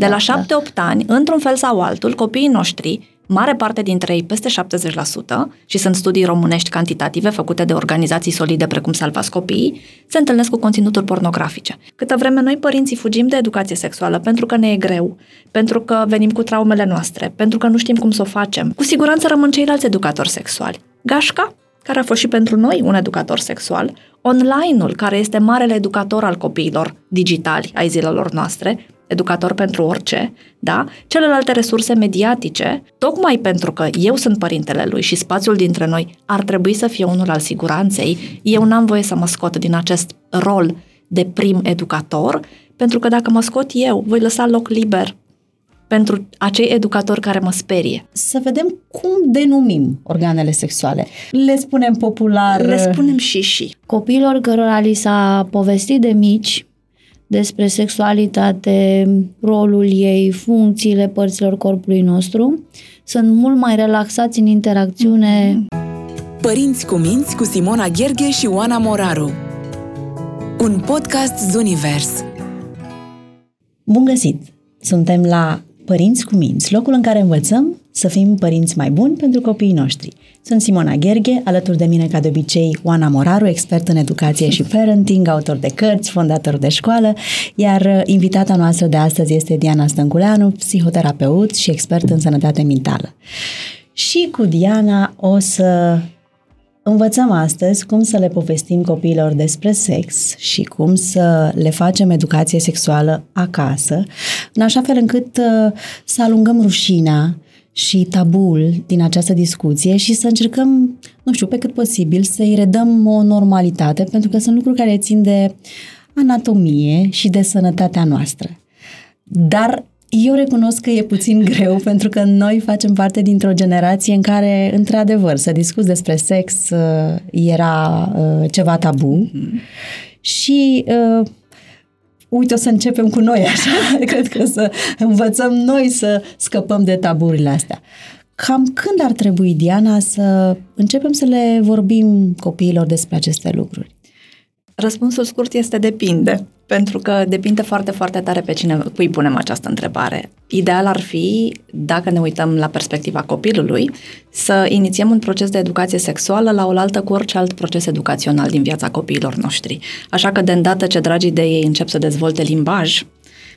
De la da, 7-8 ani, într-un fel sau altul, copiii noștri mare parte dintre ei, peste 70%, și sunt studii românești cantitative făcute de organizații solide precum Salvați Copiii, se întâlnesc cu conținuturi pornografice. Câtă vreme noi, părinții, fugim de educație sexuală pentru că ne e greu, pentru că venim cu traumele noastre, pentru că nu știm cum să o facem, cu siguranță rămân ceilalți educatori sexuali. Gașca, care a fost și pentru noi un educator sexual, online-ul, care este marele educator al copiilor digitali ai zilelor noastre, educator pentru orice, da? Celelalte resurse mediatice, tocmai pentru că eu sunt părintele lui și spațiul dintre noi ar trebui să fie unul al siguranței, eu n-am voie să mă scot din acest rol de prim educator, pentru că dacă mă scot eu, voi lăsa loc liber pentru acei educatori care mă sperie. Să vedem cum denumim organele sexuale. Le spunem popular... Le spunem și și. Copiilor cărora li s-a povestit de mici despre sexualitate, rolul ei, funcțiile părților corpului nostru, sunt mult mai relaxați în interacțiune. Părinți cu minți cu Simona Gherghe și Oana Moraru. Un podcast Zunivers. Bun găsit! Suntem la Părinți cu minți, locul în care învățăm să fim părinți mai buni pentru copiii noștri. Sunt Simona Gherghe, alături de mine, ca de obicei, Oana Moraru, expert în educație și parenting, autor de cărți, fondator de școală, iar uh, invitata noastră de astăzi este Diana Stănculeanu, psihoterapeut și expert în sănătate mentală. Și cu Diana o să Învățăm astăzi cum să le povestim copiilor despre sex și cum să le facem educație sexuală acasă, în așa fel încât uh, să alungăm rușinea și tabul din această discuție și să încercăm, nu știu, pe cât posibil să-i redăm o normalitate, pentru că sunt lucruri care țin de anatomie și de sănătatea noastră. Dar eu recunosc că e puțin greu pentru că noi facem parte dintr-o generație în care, într-adevăr, să discuți despre sex uh, era uh, ceva tabu mm-hmm. și uh, uite, o să începem cu noi așa. Cred că să învățăm noi să scăpăm de taburile astea. Cam când ar trebui, Diana, să începem să le vorbim copiilor despre aceste lucruri? Răspunsul scurt este depinde, pentru că depinde foarte, foarte tare pe cine cui punem această întrebare. Ideal ar fi, dacă ne uităm la perspectiva copilului, să inițiem un proces de educație sexuală la oaltă cu orice alt proces educațional din viața copiilor noștri. Așa că de îndată ce dragii de ei încep să dezvolte limbaj,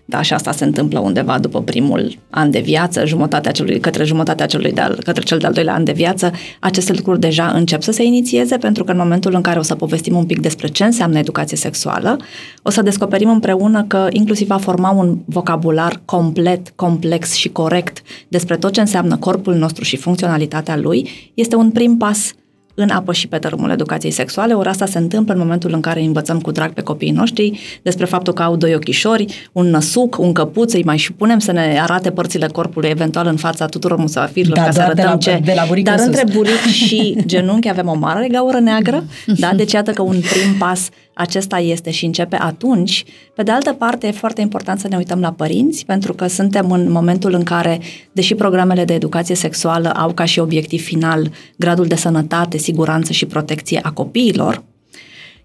da, și asta se întâmplă undeva după primul an de viață, jumătatea celui, către jumătatea celui de către cel de-al doilea an de viață, aceste lucruri deja încep să se inițieze, pentru că în momentul în care o să povestim un pic despre ce înseamnă educație sexuală, o să descoperim împreună că inclusiv a forma un vocabular complet, complex și corect despre tot ce înseamnă corpul nostru și funcționalitatea lui, este un prim pas în apă și pe tărâmul educației sexuale, ori asta se întâmplă în momentul în care învățăm cu drag pe copiii noștri despre faptul că au doi ochișori, un năsuc, un căpuț, îi mai și punem să ne arate părțile corpului eventual în fața tuturor musafirilor da, ca să arătăm de la, ce... De la buric dar sus. între buric și genunchi avem o mare gaură neagră, da? deci iată că un prim pas acesta este și începe atunci. Pe de altă parte, e foarte important să ne uităm la părinți, pentru că suntem în momentul în care, deși programele de educație sexuală au ca și obiectiv final gradul de sănătate, siguranță și protecție a copiilor,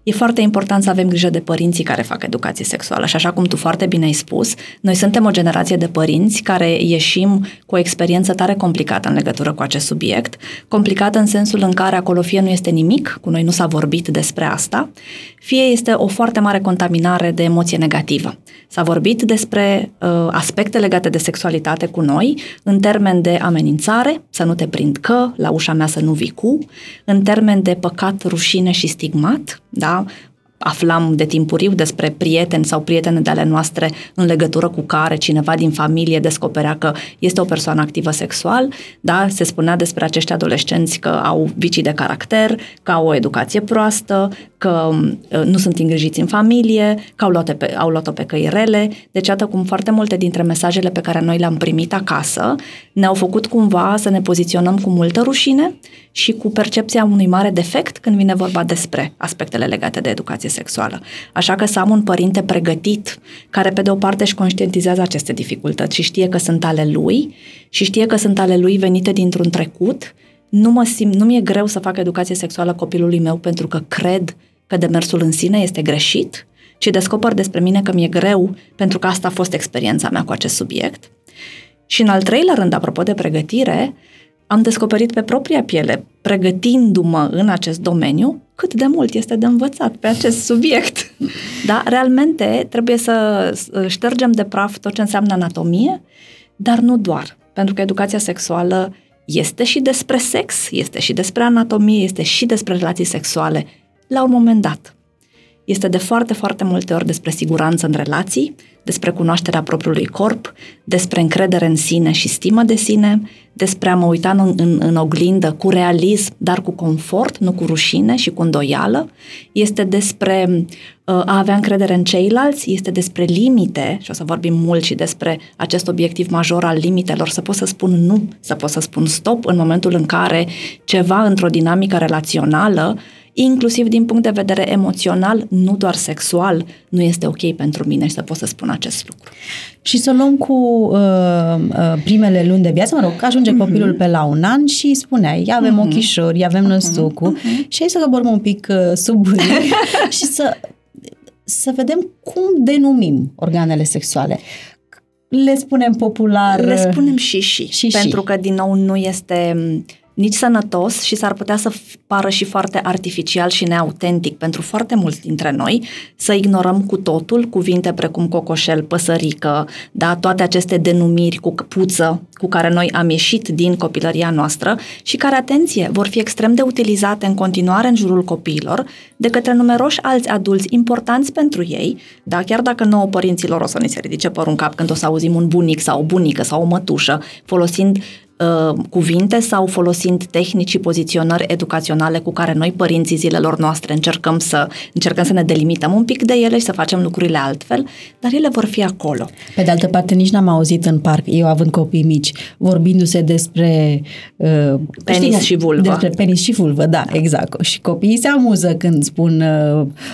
E foarte important să avem grijă de părinții care fac educație sexuală și așa cum tu foarte bine ai spus, noi suntem o generație de părinți care ieșim cu o experiență tare complicată în legătură cu acest subiect, complicată în sensul în care acolo fie nu este nimic, cu noi nu s-a vorbit despre asta, fie este o foarte mare contaminare de emoție negativă. S-a vorbit despre uh, aspecte legate de sexualitate cu noi în termen de amenințare, să nu te prind că, la ușa mea să nu vii cu, în termen de păcat, rușine și stigmat, da? aflam de timpuriu despre prieteni sau prietene de ale noastre în legătură cu care cineva din familie descoperea că este o persoană activă sexual, da, se spunea despre acești adolescenți că au vicii de caracter, că au o educație proastă, că uh, nu sunt îngrijiți în familie, că au luat-o pe, au luat-o pe căi rele. Deci, iată cum foarte multe dintre mesajele pe care noi le-am primit acasă ne-au făcut cumva să ne poziționăm cu multă rușine și cu percepția unui mare defect când vine vorba despre aspectele legate de educație sexuală. Așa că să am un părinte pregătit, care pe de o parte își conștientizează aceste dificultăți și știe că sunt ale lui și știe că sunt ale lui venite dintr-un trecut, nu mă simt, nu mi-e greu să fac educație sexuală copilului meu pentru că cred că demersul în sine este greșit, ci descoper despre mine că mi-e greu, pentru că asta a fost experiența mea cu acest subiect. Și în al treilea rând, apropo de pregătire, am descoperit pe propria piele, pregătindu-mă în acest domeniu, cât de mult este de învățat pe acest subiect. Da, realmente trebuie să ștergem de praf tot ce înseamnă anatomie, dar nu doar, pentru că educația sexuală este și despre sex, este și despre anatomie, este și despre relații sexuale, la un moment dat. Este de foarte, foarte multe ori despre siguranță în relații, despre cunoașterea propriului corp, despre încredere în sine și stimă de sine, despre a mă uita în, în, în oglindă cu realism, dar cu confort, nu cu rușine și cu îndoială. Este despre uh, a avea încredere în ceilalți, este despre limite, și o să vorbim mult și despre acest obiectiv major al limitelor, să pot să spun nu, să pot să spun stop în momentul în care ceva într-o dinamică relațională inclusiv din punct de vedere emoțional, nu doar sexual, nu este ok pentru mine și să pot să spun acest lucru. Și să luăm cu uh, uh, primele luni de viață, mă rog, ajunge uh-huh. copilul pe la un an și spuneai, avem uh-huh. ochișori, avem mhm. năsucul uh-huh. și hai să coborâm un pic uh, sub și să, să vedem cum denumim organele sexuale le spunem popular. Le spunem și și, și pentru și. că din nou nu este nici sănătos și s-ar putea să pară și foarte artificial și neautentic pentru foarte mulți dintre noi să ignorăm cu totul cuvinte precum cocoșel, păsărică, da, toate aceste denumiri cu puță cu care noi am ieșit din copilăria noastră și care, atenție, vor fi extrem de utilizate în continuare în jurul copiilor de către numeroși alți adulți importanți pentru ei, da, chiar dacă nouă părinților o să ni se ridice părul în cap când o să auzim un bunic sau o bunică sau o mătușă folosind Uh, cuvinte sau folosind tehnici și poziționări educaționale cu care noi, părinții zilelor noastre, încercăm să, încercăm să ne delimităm un pic de ele și să facem lucrurile altfel, dar ele vor fi acolo. Pe de altă parte, nici n-am auzit în parc, eu având copii mici, vorbindu-se despre uh, penis știi, și vulvă. Despre penis și vulvă, da, exact. Și copiii se amuză când spun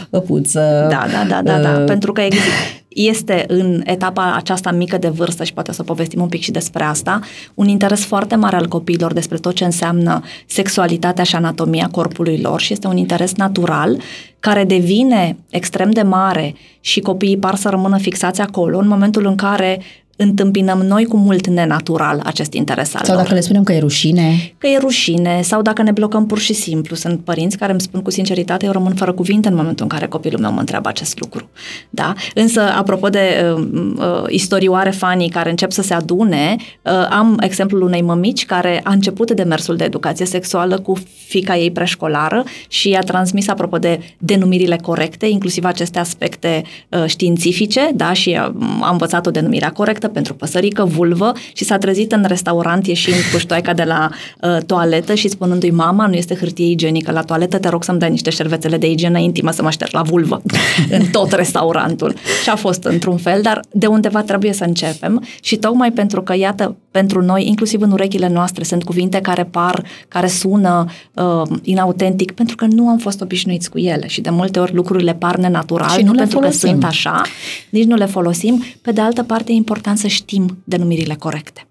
uh, puță. Da, da, da, da, da, uh, pentru că există este în etapa aceasta mică de vârstă și poate să povestim un pic și despre asta, un interes foarte mare al copiilor despre tot ce înseamnă sexualitatea și anatomia corpului lor și este un interes natural care devine extrem de mare și copiii par să rămână fixați acolo în momentul în care întâmpinăm noi cu mult nenatural acest interes al Sau lor. dacă le spunem că e rușine. Că e rușine sau dacă ne blocăm pur și simplu. Sunt părinți care îmi spun cu sinceritate, eu rămân fără cuvinte în momentul în care copilul meu mă întreabă acest lucru. Da? Însă, apropo de uh, uh, istorioare fanii care încep să se adune, uh, am exemplul unei mămici care a început demersul de educație sexuală cu fica ei preșcolară și i-a transmis, apropo de denumirile corecte, inclusiv aceste aspecte uh, științifice, da? și a, a învățat o denumire corectă corectă pentru păsărică, vulvă și s-a trezit în restaurant ieșind cu ștoaica de la uh, toaletă și spunându-i mama, nu este hârtie igienică la toaletă, te rog să-mi dai niște șervețele de igienă intimă să mă șterg la vulvă în tot restaurantul. Și a fost într-un fel, dar de undeva trebuie să începem și tocmai pentru că, iată, pentru noi, inclusiv în urechile noastre, sunt cuvinte care par, care sună uh, inautentic, pentru că nu am fost obișnuiți cu ele și de multe ori lucrurile par nenatural, și nu, nu pentru folosim. că sunt așa, nici nu le folosim. Pe de altă parte, e important să știm denumirile corecte.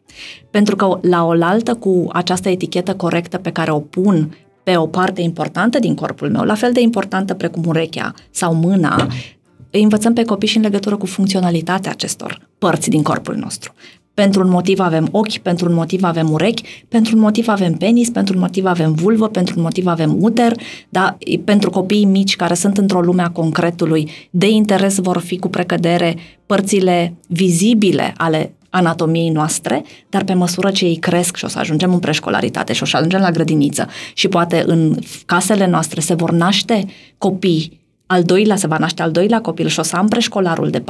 Pentru că la oaltă cu această etichetă corectă pe care o pun pe o parte importantă din corpul meu, la fel de importantă precum urechea sau mâna, îi învățăm pe copii și în legătură cu funcționalitatea acestor părți din corpul nostru. Pentru un motiv avem ochi, pentru un motiv avem urechi, pentru un motiv avem penis, pentru un motiv avem vulvă, pentru un motiv avem uter, da? pentru copiii mici care sunt într-o lume a concretului, de interes vor fi cu precădere părțile vizibile ale anatomiei noastre, dar pe măsură ce ei cresc și o să ajungem în preșcolaritate și o să ajungem la grădiniță și poate în casele noastre se vor naște copii al doilea, se va naște al doilea copil și o să am preșcolarul de 4-5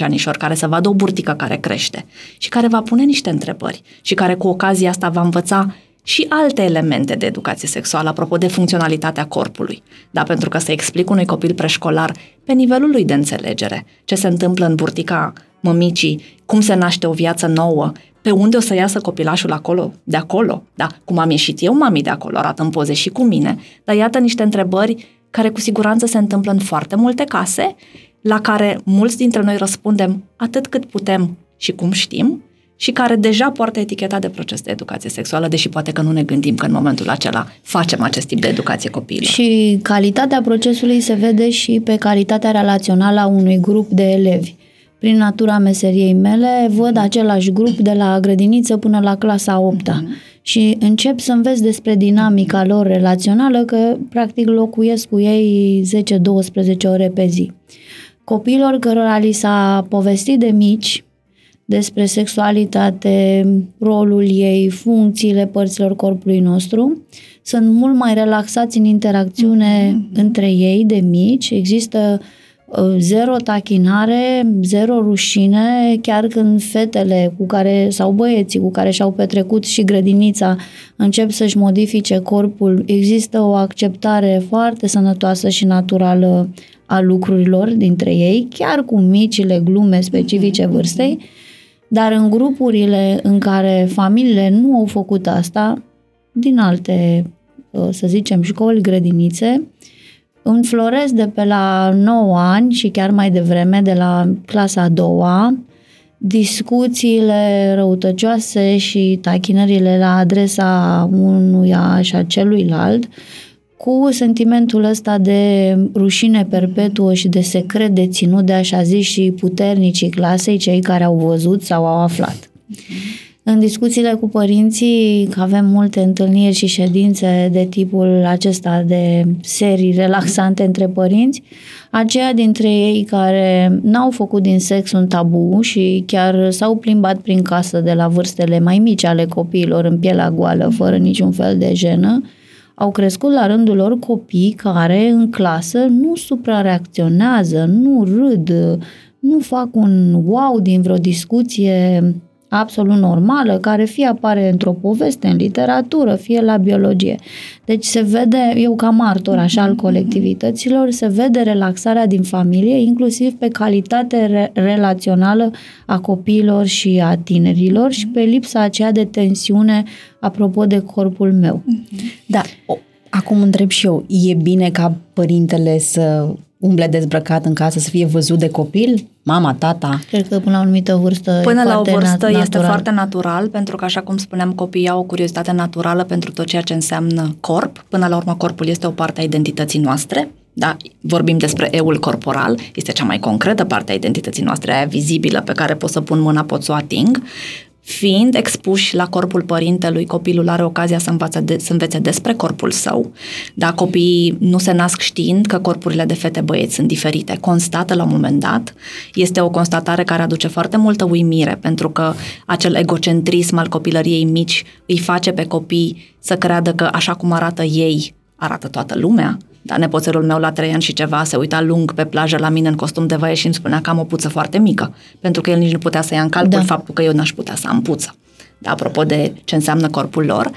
anișori care să vadă o burtică care crește și care va pune niște întrebări și care cu ocazia asta va învăța și alte elemente de educație sexuală, apropo de funcționalitatea corpului. Da, pentru că să explic unui copil preșcolar pe nivelul lui de înțelegere ce se întâmplă în burtica mămicii, cum se naște o viață nouă, pe unde o să iasă copilașul acolo, de acolo, da, cum am ieșit eu, mami, de acolo, arată în poze și cu mine, dar iată niște întrebări care cu siguranță se întâmplă în foarte multe case, la care mulți dintre noi răspundem atât cât putem și cum știm, și care deja poartă eticheta de proces de educație sexuală, deși poate că nu ne gândim că în momentul acela facem acest tip de educație copiilor. Și calitatea procesului se vede și pe calitatea relațională a unui grup de elevi. Prin natura meseriei mele, văd același grup de la grădiniță până la clasa 8 -a. Mm-hmm. Și încep să înveți despre dinamica lor relațională, că practic locuiesc cu ei 10-12 ore pe zi. Copiilor cărora li s-a povestit de mici despre sexualitate, rolul ei, funcțiile părților corpului nostru. Sunt mult mai relaxați în interacțiune mm-hmm. între ei de mici. Există uh, zero tachinare, zero rușine, chiar când fetele cu care, sau băieții cu care și-au petrecut și grădinița încep să-și modifice corpul, există o acceptare foarte sănătoasă și naturală a lucrurilor dintre ei, chiar cu micile glume specifice mm-hmm. vârstei. Dar în grupurile în care familiile nu au făcut asta, din alte, uh, să zicem, școli, grădinițe, înfloresc de pe la 9 ani și chiar mai devreme, de la clasa a doua, discuțiile răutăcioase și tachinările la adresa unuia și a celuilalt, cu sentimentul ăsta de rușine perpetuă și de secret deținut de așa zis și puternicii clasei, cei care au văzut sau au aflat. În discuțiile cu părinții, că avem multe întâlniri și ședințe de tipul acesta de serii relaxante între părinți, aceia dintre ei care n-au făcut din sex un tabu și chiar s-au plimbat prin casă de la vârstele mai mici ale copiilor în pielea goală, fără niciun fel de jenă, au crescut la rândul lor copii care în clasă nu suprareacționează, nu râd, nu fac un wow din vreo discuție absolut normală, care fie apare într-o poveste, în literatură, fie la biologie. Deci se vede, eu ca martor așa al colectivităților, se vede relaxarea din familie, inclusiv pe calitate re- relațională a copiilor și a tinerilor și pe lipsa aceea de tensiune apropo de corpul meu. Da, acum întreb și eu, e bine ca părintele să umble dezbrăcat în casă, să fie văzut de copil? Mama, tata? Cred că până la o anumită vârstă Până la o vârstă natural. este foarte natural, pentru că, așa cum spuneam, copiii au o curiozitate naturală pentru tot ceea ce înseamnă corp. Până la urmă, corpul este o parte a identității noastre. Da, vorbim despre eul corporal, este cea mai concretă parte a identității noastre, aia vizibilă pe care pot să pun mâna, pot să o ating. Fiind expuși la corpul părintelui, copilul are ocazia să, învață de, să învețe despre corpul său. Da, copiii nu se nasc știind că corpurile de fete băieți sunt diferite. Constată la un moment dat. Este o constatare care aduce foarte multă uimire, pentru că acel egocentrism al copilăriei mici îi face pe copii să creadă că așa cum arată ei, arată toată lumea. Da, nepoțelul meu la trei ani și ceva se uita lung pe plajă la mine în costum de vaie și îmi spunea că am o puță foarte mică, pentru că el nici nu putea să ia în calcul da. faptul că eu n-aș putea să am puță. Da, apropo de ce înseamnă corpul lor,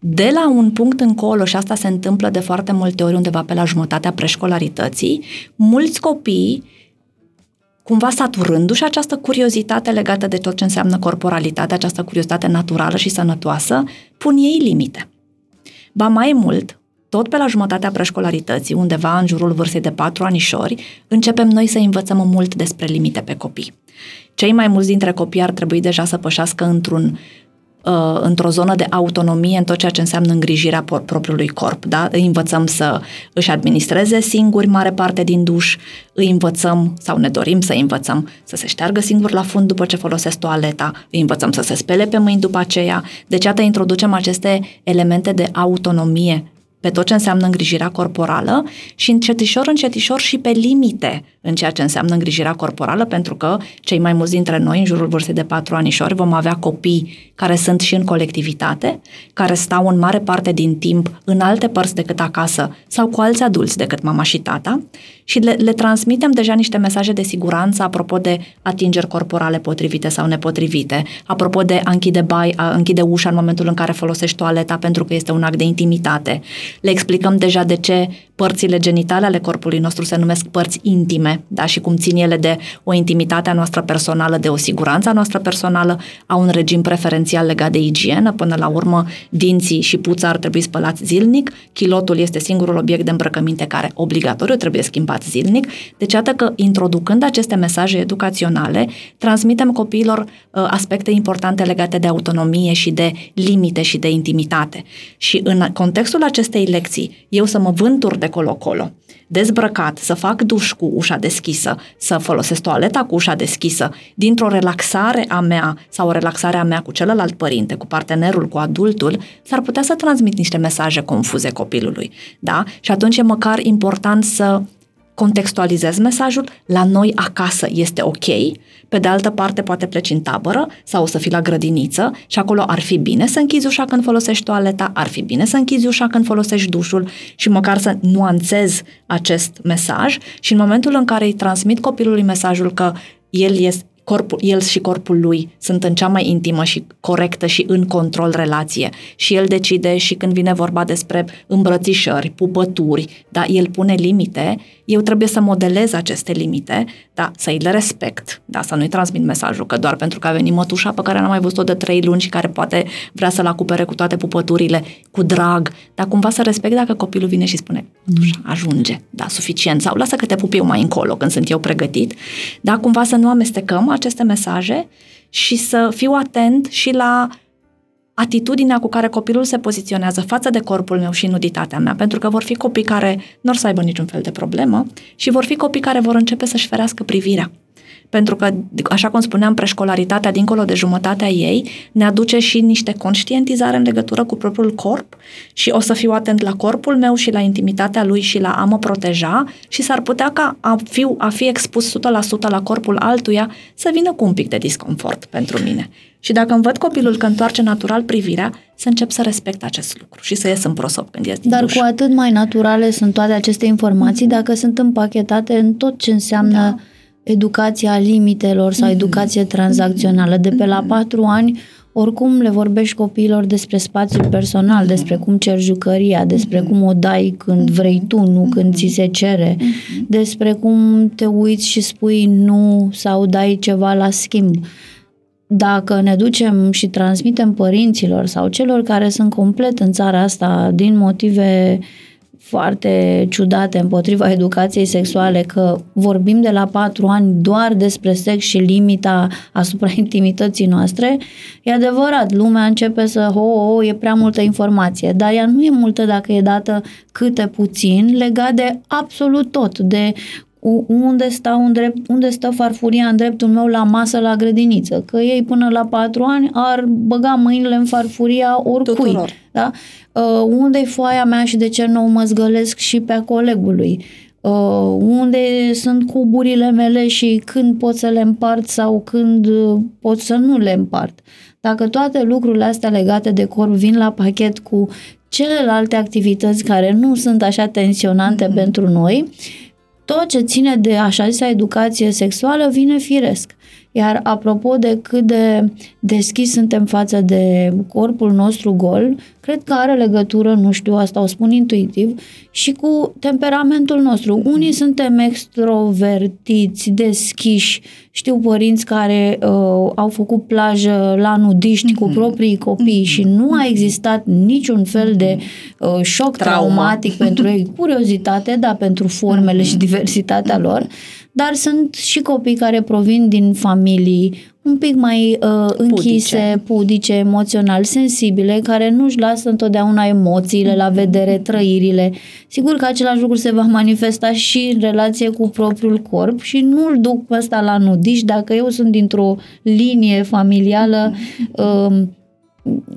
de la un punct încolo, și asta se întâmplă de foarte multe ori undeva pe la jumătatea preșcolarității, mulți copii cumva saturându-și această curiozitate legată de tot ce înseamnă corporalitate, această curiozitate naturală și sănătoasă, pun ei limite. Ba mai mult, tot pe la jumătatea preșcolarității, undeva în jurul vârstei de patru anișori, începem noi să învățăm mult despre limite pe copii. Cei mai mulți dintre copii ar trebui deja să pășească într-un uh, într-o zonă de autonomie în tot ceea ce înseamnă îngrijirea propriului corp. Da? Îi învățăm să își administreze singuri mare parte din duș, îi învățăm sau ne dorim să îi învățăm să se șteargă singur la fund după ce folosesc toaleta, îi învățăm să se spele pe mâini după aceea. Deci, iată, introducem aceste elemente de autonomie pe tot ce înseamnă îngrijirea corporală și încetișor, încetișor și pe limite în ceea ce înseamnă îngrijirea corporală, pentru că cei mai mulți dintre noi, în jurul vârstei de patru anișori, vom avea copii care sunt și în colectivitate, care stau în mare parte din timp în alte părți decât acasă sau cu alți adulți decât mama și tata și le, le transmitem deja niște mesaje de siguranță apropo de atingeri corporale potrivite sau nepotrivite, apropo de a închide, bai, a închide ușa în momentul în care folosești toaleta pentru că este un act de intimitate. Le explicăm deja de ce părțile genitale ale corpului nostru se numesc părți intime, da, și cum țin ele de o intimitate a noastră personală, de o siguranță a noastră personală, au un regim preferențial legat de igienă, până la urmă dinții și puța ar trebui spălați zilnic, chilotul este singurul obiect de îmbrăcăminte care obligatoriu trebuie schimbat zilnic, deci iată că introducând aceste mesaje educaționale, transmitem copiilor uh, aspecte importante legate de autonomie și de limite și de intimitate. Și în contextul acestei lecții, eu să mă vântur de colo-colo, dezbrăcat, să fac duș cu ușa deschisă, să folosesc toaleta cu ușa deschisă, dintr-o relaxare a mea sau o relaxare a mea cu celălalt părinte, cu partenerul, cu adultul, s-ar putea să transmit niște mesaje confuze copilului. Da? Și atunci e măcar important să contextualizez mesajul, la noi acasă este ok, pe de altă parte poate pleci în tabără sau o să fii la grădiniță și acolo ar fi bine să închizi ușa când folosești toaleta, ar fi bine să închizi ușa când folosești dușul și măcar să nuanțez acest mesaj și în momentul în care îi transmit copilului mesajul că el este corpul, el și corpul lui sunt în cea mai intimă și corectă și în control relație. Și el decide și când vine vorba despre îmbrățișări, pupături, da, el pune limite, eu trebuie să modelez aceste limite, da, să-i le respect, da, să nu-i transmit mesajul că doar pentru că a venit mătușa pe care n-am mai văzut-o de trei luni și care poate vrea să-l acupere cu toate pupăturile, cu drag, dar cumva să respect dacă copilul vine și spune, mătușa, ajunge, da, suficient, sau lasă că te pup eu mai încolo când sunt eu pregătit, da, cumva să nu amestecăm aceste mesaje și să fiu atent și la atitudinea cu care copilul se poziționează față de corpul meu și nuditatea mea, pentru că vor fi copii care nu or să aibă niciun fel de problemă și vor fi copii care vor începe să-și ferească privirea pentru că, așa cum spuneam, preșcolaritatea, dincolo de jumătatea ei, ne aduce și niște conștientizare în legătură cu propriul corp și o să fiu atent la corpul meu și la intimitatea lui și la a mă proteja și s-ar putea ca a fi, a fi expus 100% la corpul altuia să vină cu un pic de disconfort pentru mine. Și dacă îmi văd copilul că întoarce natural privirea, să încep să respect acest lucru și să ies în prosop când ies din Dar duș. cu atât mai naturale sunt toate aceste informații dacă sunt împachetate în tot ce înseamnă da educația limitelor sau mhm. educație tranzacțională. De pe la mhm. patru ani, oricum le vorbești copiilor despre spațiul personal, despre cum cer jucăria, despre mhm. cum o dai când vrei tu, nu când ți se cere, despre cum te uiți și spui nu sau dai ceva la schimb. Dacă ne ducem și transmitem părinților sau celor care sunt complet în țara asta din motive uh, foarte ciudate împotriva educației sexuale, că vorbim de la patru ani doar despre sex și limita asupra intimității noastre, e adevărat, lumea începe să, ho, ho, e prea multă informație, dar ea nu e multă dacă e dată câte puțin legat de absolut tot, de unde, stau în drept, unde stă farfuria în dreptul meu la masă la grădiniță. Că ei până la patru ani ar băga mâinile în farfuria oricui. Tuturor. Da? Uh, unde-i foaia mea și de ce nu o mă zgălesc și pe a colegului? Uh, unde sunt cuburile mele și când pot să le împart sau când uh, pot să nu le împart. Dacă toate lucrurile astea legate de corp vin la pachet cu celelalte activități care nu sunt așa tensionante mm-hmm. pentru noi, tot ce ține de așa zisa educație sexuală vine firesc. Iar apropo de cât de deschis suntem față de corpul nostru gol, cred că are legătură, nu știu, asta o spun intuitiv, și cu temperamentul nostru. Unii suntem extrovertiți, deschiși, știu părinți care uh, au făcut plajă la nudiști mm-hmm. cu mhm. proprii copii mm-hmm. și nu a existat niciun fel de uh, șoc Trauma. traumatic pentru ei, curiozitate, da, pentru formele mm-hmm. și diversitatea lor, dar sunt și copii care provin din familii un pic mai uh, închise, pudice. pudice, emoțional, sensibile, care nu-și lasă întotdeauna emoțiile la vedere, trăirile. Sigur că același lucru se va manifesta și în relație cu propriul corp și nu-l duc pe ăsta la nudiș dacă eu sunt dintr-o linie familială uh,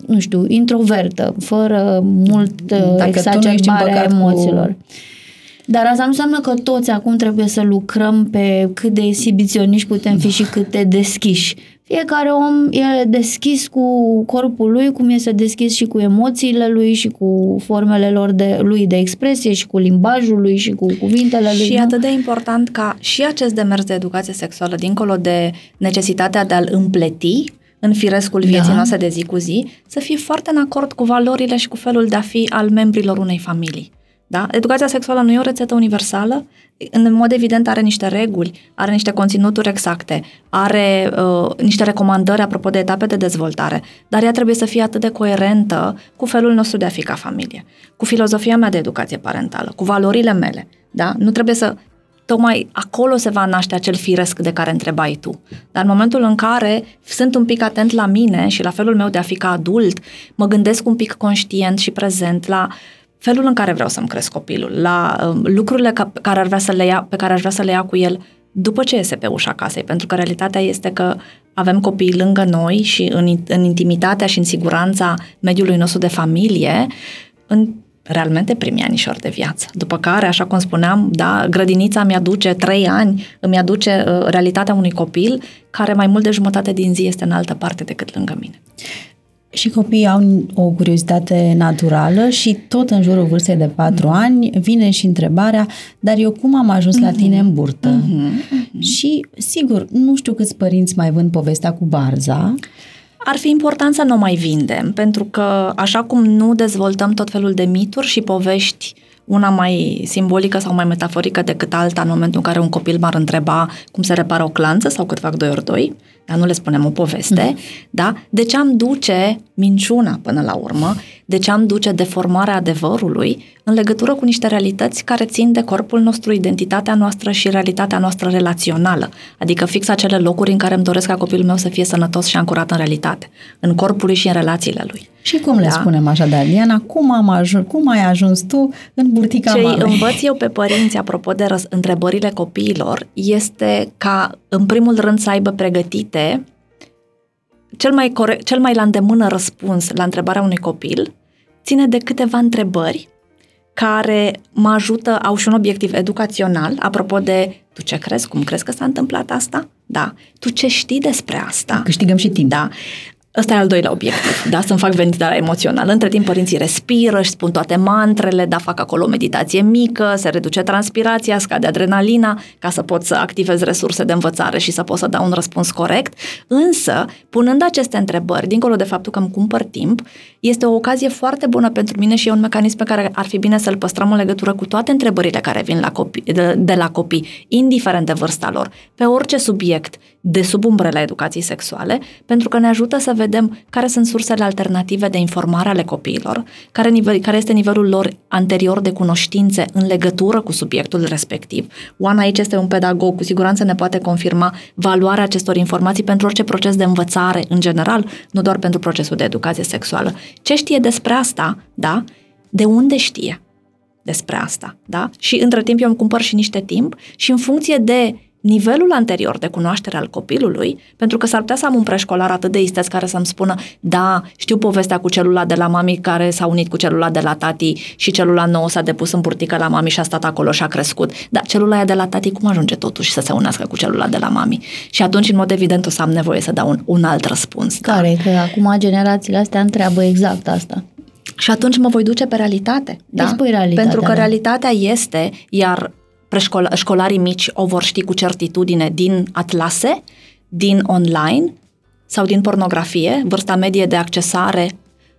nu știu, introvertă, fără mult uh, exagerare a emoțiilor. Cu dar asta nu înseamnă că toți acum trebuie să lucrăm pe cât de exhibiționiști putem fi și cât de deschiși. Fiecare om e deschis cu corpul lui, cum este deschis și cu emoțiile lui și cu formele lor de, lui de expresie și cu limbajul lui și cu cuvintele lui. Și e atât de important ca și acest demers de educație sexuală, dincolo de necesitatea de a-l împleti, în firescul vieții da. noastre de zi cu zi, să fie foarte în acord cu valorile și cu felul de a fi al membrilor unei familii. Da? Educația sexuală nu e o rețetă universală, în mod evident are niște reguli, are niște conținuturi exacte, are uh, niște recomandări apropo de etape de dezvoltare, dar ea trebuie să fie atât de coerentă cu felul nostru de a fi ca familie, cu filozofia mea de educație parentală, cu valorile mele. Da? Nu trebuie să tocmai acolo se va naște acel firesc de care întrebai tu. Dar în momentul în care sunt un pic atent la mine și la felul meu de a fi ca adult, mă gândesc un pic conștient și prezent la felul în care vreau să-mi cresc copilul, la uh, lucrurile ca, care ar vrea să le ia, pe care aș vrea să le ia cu el după ce iese pe ușa casei, pentru că realitatea este că avem copii lângă noi și în, în intimitatea și în siguranța mediului nostru de familie, în realmente primii anișori de viață. După care, așa cum spuneam, da, grădinița mi-aduce trei ani, îmi aduce uh, realitatea unui copil care mai mult de jumătate din zi este în altă parte decât lângă mine. Și copiii au o curiozitate naturală și tot în jurul vârstei de patru mm-hmm. ani vine și întrebarea, dar eu cum am ajuns mm-hmm. la tine în burtă? Mm-hmm. Și, sigur, nu știu câți părinți mai vând povestea cu barza, ar fi important să nu mai vindem, pentru că așa cum nu dezvoltăm tot felul de mituri și povești una mai simbolică sau mai metaforică decât alta în momentul în care un copil m-ar întreba cum se repară o clanță sau cât fac 2 ori 2, dar nu le spunem o poveste, mm-hmm. da? De ce am duce minciuna până la urmă? De ce am duce deformarea adevărului în legătură cu niște realități care țin de corpul nostru, identitatea noastră și realitatea noastră relațională? Adică fix acele locuri în care îmi doresc ca copilul meu să fie sănătos și ancorat în realitate, în corpul lui și în relațiile lui. Și cum le da? spunem așa, Diana, cum, am ajuns, cum ai ajuns tu în burtica Ce mamei? învăț eu pe părinți, apropo de răs- întrebările copiilor, este ca, în primul rând, să aibă pregătite cel mai, core- cel mai la îndemână răspuns la întrebarea unui copil ține de câteva întrebări care mă ajută, au și un obiectiv educațional, apropo de tu ce crezi, cum crezi că s-a întâmplat asta? Da. Tu ce știi despre asta? Câștigăm și timp. Da. Ăsta e al doilea obiectiv, da? Să-mi fac ventilarea emoțională. Între timp, părinții respiră, își spun toate mantrele, da, fac acolo o meditație mică, se reduce transpirația, scade adrenalina, ca să pot să activez resurse de învățare și să pot să dau un răspuns corect. Însă, punând aceste întrebări, dincolo de faptul că îmi cumpăr timp, este o ocazie foarte bună pentru mine și e un mecanism pe care ar fi bine să-l păstrăm în legătură cu toate întrebările care vin la copii, de, de la copii, indiferent de vârsta lor, pe orice subiect de sub umbrela educației sexuale, pentru că ne ajută să vedem care sunt sursele alternative de informare ale copiilor, care, nivel, care este nivelul lor anterior de cunoștințe în legătură cu subiectul respectiv. Oana aici este un pedagog, cu siguranță ne poate confirma valoarea acestor informații pentru orice proces de învățare în general, nu doar pentru procesul de educație sexuală. Ce știe despre asta, da? De unde știe despre asta, da? Și între timp eu îmi cumpăr și niște timp și în funcție de nivelul anterior de cunoaștere al copilului, pentru că s-ar putea să am un preșcolar atât de isteț care să-mi spună, da, știu povestea cu celula de la mami care s-a unit cu celula de la tati și celula nouă s-a depus în burtică la mami și a stat acolo și a crescut. Dar celula aia de la tati cum ajunge totuși să se unească cu celula de la mami? Și atunci, în mod evident, o să am nevoie să dau un, un alt răspuns. Da? Care? Da? Că acum generațiile astea întreabă exact asta. Și atunci mă voi duce pe realitate. Da? Spui realitatea, Pentru că da. realitatea este, iar școlarii mici o vor ști cu certitudine din atlase, din online sau din pornografie, vârsta medie de accesare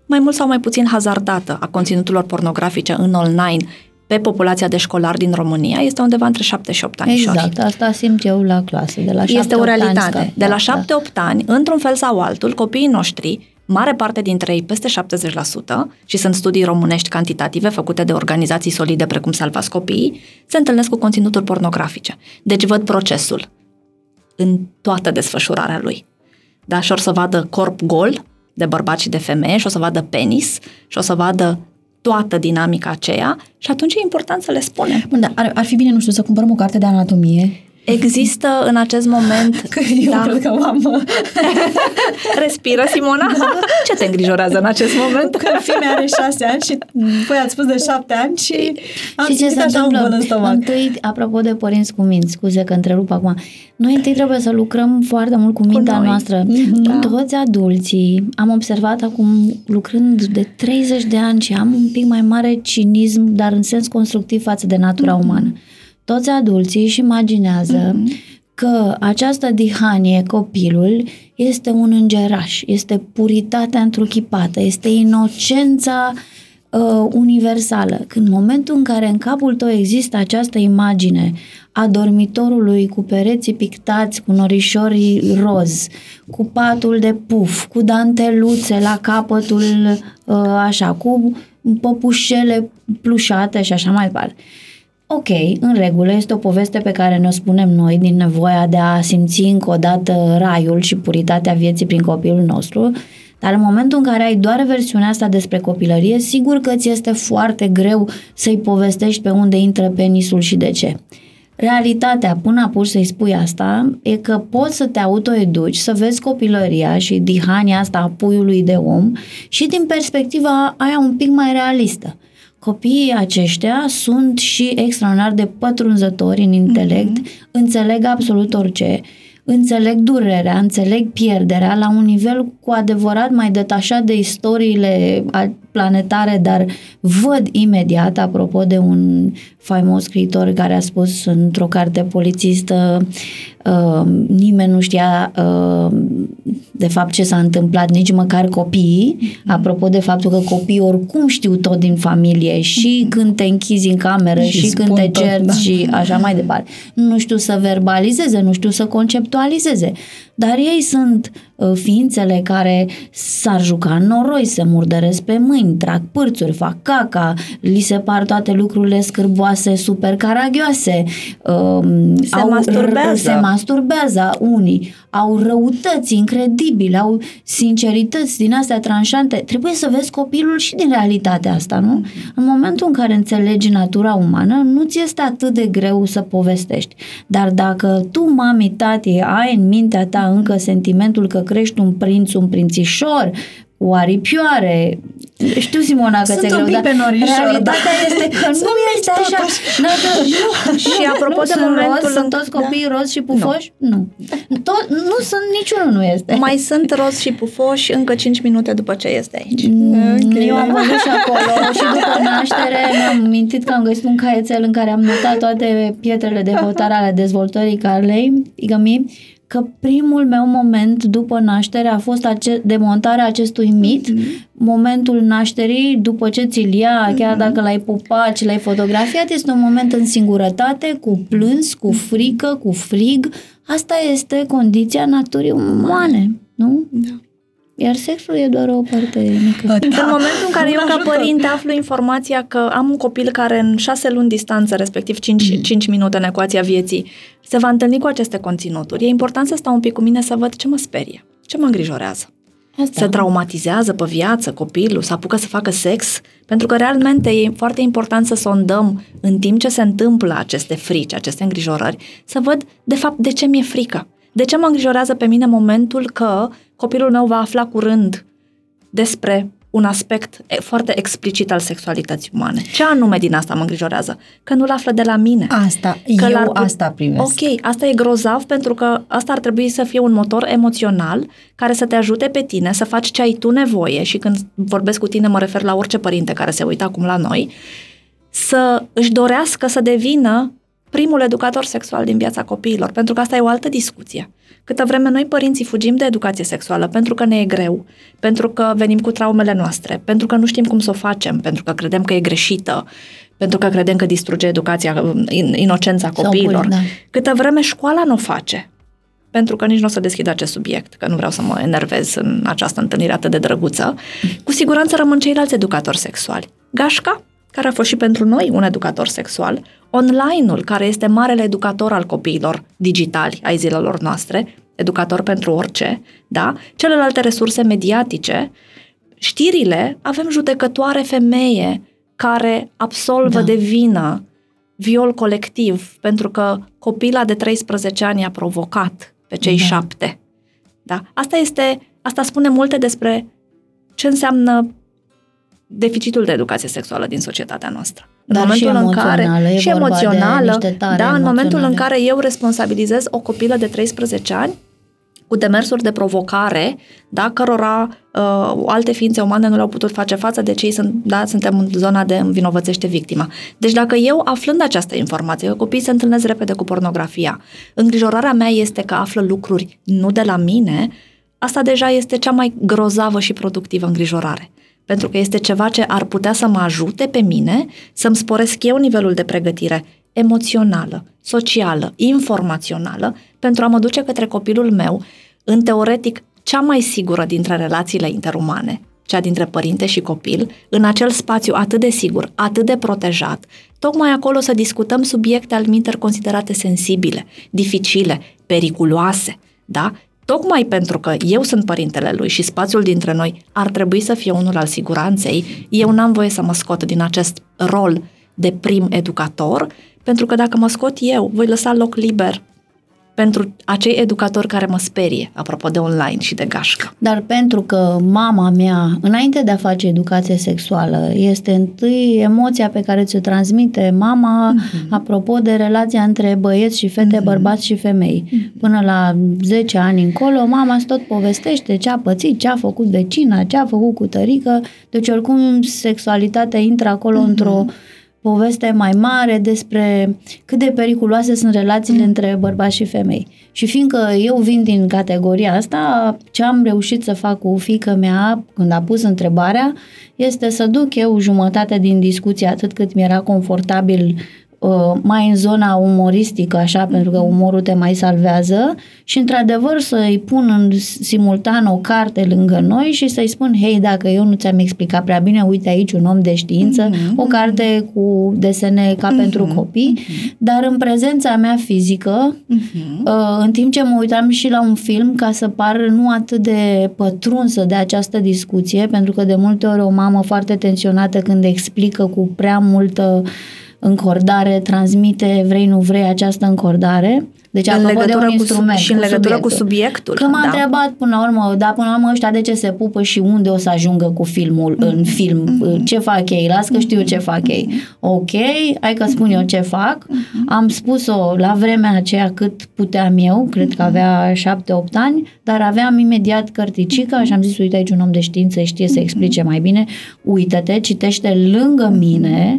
mai mult sau mai puțin hazardată a conținuturilor pornografice în online pe populația de școlari din România este undeva între 7 și 8 ani. Exact, asta simt eu la clasă, de la 7 Este o realitate. Ani, de la 7-8 da. ani, într-un fel sau altul, copiii noștri mare parte dintre ei, peste 70%, și sunt studii românești cantitative făcute de organizații solide precum Salvați Copiii, se întâlnesc cu conținuturi pornografice. Deci văd procesul în toată desfășurarea lui. Da, și o să vadă corp gol de bărbați și de femeie și o să vadă penis și o să vadă toată dinamica aceea și atunci e important să le spunem. Bun, dar ar, ar fi bine, nu știu, să cumpărăm o carte de anatomie Există în acest moment... Că eu da. cred că am... Respiră, Simona? Da. Ce te îngrijorează în acest moment? Că fiul are șase ani și voi ați spus de șapte ani și am și ce se așa întâmplă? un în stomac. Întâi, apropo de părinți cu minți, scuze că întrerup acum, noi întâi trebuie să lucrăm foarte mult cu mintea cu noi. noastră. Da. Toți adulții, am observat acum lucrând de 30 de ani și am un pic mai mare cinism, dar în sens constructiv față de natura mm-hmm. umană toți adulții își imaginează mm-hmm. că această dihanie, copilul, este un îngeraș, este puritatea întruchipată, este inocența uh, universală. Când în momentul în care în capul tău există această imagine a dormitorului cu pereții pictați, cu norișorii roz, cu patul de puf, cu danteluțe la capătul uh, așa, cu păpușele plușate și așa mai departe. Ok, în regulă, este o poveste pe care ne-o spunem noi din nevoia de a simți încă o dată raiul și puritatea vieții prin copilul nostru, dar în momentul în care ai doar versiunea asta despre copilărie, sigur că ți este foarte greu să-i povestești pe unde intră penisul și de ce. Realitatea, până apuci să-i spui asta, e că poți să te autoeduci, să vezi copilăria și dihania asta a puiului de om și din perspectiva aia un pic mai realistă. Copiii aceștia sunt și extraordinar de pătrunzători în intelect, mm-hmm. înțeleg absolut orice, înțeleg durerea, înțeleg pierderea la un nivel cu adevărat mai detașat de istoriile planetare, dar văd imediat, apropo de un faimos scriitor care a spus într-o carte polițistă, uh, nimeni nu știa uh, de fapt ce s-a întâmplat, nici măcar copiii, mm-hmm. apropo de faptul că copiii oricum știu tot din familie și mm-hmm. când te închizi în cameră și, și când te cerți da. și așa mai departe. Nu știu să verbalizeze, nu știu să conceptualizeze, dar ei sunt uh, ființele care s-ar juca în noroi, se murdăresc pe mâini, trag pârțuri, fac caca, li se par toate lucrurile scârboase, super caragioase, uh, se au, masturbează. se masturbează unii, au răutăți incredibile, au sincerități din astea tranșante. Trebuie să vezi copilul și din realitatea asta, nu? În momentul în care înțelegi natura umană, nu ți este atât de greu să povestești. Dar dacă tu, mami, tati, ai în mintea ta încă sentimentul că crești un prinț, un prințișor, o aripioare. Știu, Simona, că ți-e greu, dar realitatea da. este că nu este așa. și apropo de momentul... Roz, sunt toți copiii da. roz și pufoși? Nu. nu. Tot, nu sunt, niciunul nu este. Mai sunt roz și pufoși încă 5 minute după ce este aici. Mm, okay. Eu am văzut și acolo și după naștere mi-am mintit că am găsit un caietel în care am notat toate pietrele de hotare ale dezvoltării Carlei, Igami, că primul meu moment după naștere a fost ace- demontarea acestui mit, mm-hmm. momentul nașterii, după ce ți-l ia, mm-hmm. chiar dacă l-ai pupat și l-ai fotografiat, este un moment în singurătate, cu plâns, cu frică, cu frig. Asta este condiția naturii umane, nu? Da. Iar sexul e doar o parte mică. În momentul în care eu ca părinte aflu informația că am un copil care în șase luni distanță, respectiv 5, mm. 5 minute în ecuația vieții, se va întâlni cu aceste conținuturi, e important să stau un pic cu mine să văd ce mă sperie, ce mă îngrijorează. Asta. Se traumatizează pe viață copilul, să apucă să facă sex, pentru că realmente e foarte important să sondăm în timp ce se întâmplă aceste frici, aceste îngrijorări, să văd de fapt de ce mi-e frică. De ce mă îngrijorează pe mine momentul că copilul meu va afla curând despre un aspect foarte explicit al sexualității umane. Ce anume din asta mă îngrijorează? Că nu-l află de la mine. Asta, că eu asta primesc. Ok, asta e grozav pentru că asta ar trebui să fie un motor emoțional care să te ajute pe tine să faci ce ai tu nevoie și când vorbesc cu tine mă refer la orice părinte care se uită acum la noi, să își dorească să devină primul educator sexual din viața copiilor, pentru că asta e o altă discuție. Câtă vreme noi părinții fugim de educație sexuală pentru că ne e greu, pentru că venim cu traumele noastre, pentru că nu știm cum să o facem, pentru că credem că e greșită, pentru că credem că distruge educația, inocența copiilor. Pui, da. Câtă vreme școala nu o face, pentru că nici nu o să deschid acest subiect, că nu vreau să mă enervez în această întâlnire atât de drăguță, cu siguranță rămân ceilalți educatori sexuali. Gașca, care a fost și pentru noi un educator sexual, online-ul, care este marele educator al copiilor digitali ai zilelor noastre, educator pentru orice, da? Celelalte resurse mediatice, știrile, avem judecătoare femeie care absolvă da. de vină viol colectiv pentru că copila de 13 ani a provocat pe cei da. șapte. Da? Asta este, asta spune multe despre ce înseamnă deficitul de educație sexuală din societatea noastră. Dar în momentul și în care și emoțională, da, în momentul în care eu responsabilizez o copilă de 13 ani cu demersuri de provocare, da, cărora uh, alte ființe umane nu le-au putut face față, deci ei sunt, da, suntem în zona de învinovățește victima. Deci dacă eu, aflând această informație, că copiii se întâlnesc repede cu pornografia, îngrijorarea mea este că află lucruri nu de la mine, asta deja este cea mai grozavă și productivă îngrijorare. Pentru că este ceva ce ar putea să mă ajute pe mine să-mi sporesc eu nivelul de pregătire emoțională, socială, informațională, pentru a mă duce către copilul meu în teoretic cea mai sigură dintre relațiile interumane, cea dintre părinte și copil, în acel spațiu atât de sigur, atât de protejat, tocmai acolo să discutăm subiecte al minter considerate sensibile, dificile, periculoase, da? Tocmai pentru că eu sunt părintele lui și spațiul dintre noi ar trebui să fie unul al siguranței, eu n-am voie să mă scot din acest rol de prim educator, pentru că dacă mă scot eu, voi lăsa loc liber pentru acei educatori care mă sperie, apropo de online și de gașcă. Dar pentru că mama mea, înainte de a face educație sexuală, este întâi emoția pe care ți-o transmite mama, uh-huh. apropo de relația între băieți și fete, uh-huh. bărbați și femei. Uh-huh. Până la 10 ani încolo, mama tot povestește ce a pățit, ce a făcut vecina, ce a făcut cu tărică, deci oricum sexualitatea intră acolo uh-huh. într-o poveste mai mare despre cât de periculoase sunt relațiile mm. între bărbați și femei. Și fiindcă eu vin din categoria asta, ce am reușit să fac cu fică mea când a pus întrebarea este să duc eu jumătate din discuție atât cât mi era confortabil Uh, mai în zona umoristică, așa, pentru că umorul te mai salvează și, într-adevăr, să-i pun în simultan o carte lângă noi și să-i spun, hei, dacă eu nu ți-am explicat prea bine, uite aici un om de știință, mm-hmm. o carte cu desene ca mm-hmm. pentru copii, mm-hmm. dar în prezența mea fizică, mm-hmm. în timp ce mă uitam și la un film, ca să par nu atât de pătrunsă de această discuție, pentru că de multe ori o mamă foarte tensionată când explică cu prea multă uh, încordare transmite, vrei nu vrei, această încordare. Deci, în legătură de un cu instrument, și în legătură subiectul. cu subiectul. Că m-a da. întrebat până la urmă, da, până la urmă ăștia de ce se pupă și unde o să ajungă cu filmul, mm-hmm. în film, mm-hmm. ce fac ei, las că știu ce fac ei. Mm-hmm. Ok, hai că spun eu ce fac. Mm-hmm. Am spus-o la vremea aceea cât puteam eu, cred că avea 7-8 ani, dar aveam imediat cărticica și am zis, uite aici un om de știință știe să explice mai bine, uită-te, citește lângă mine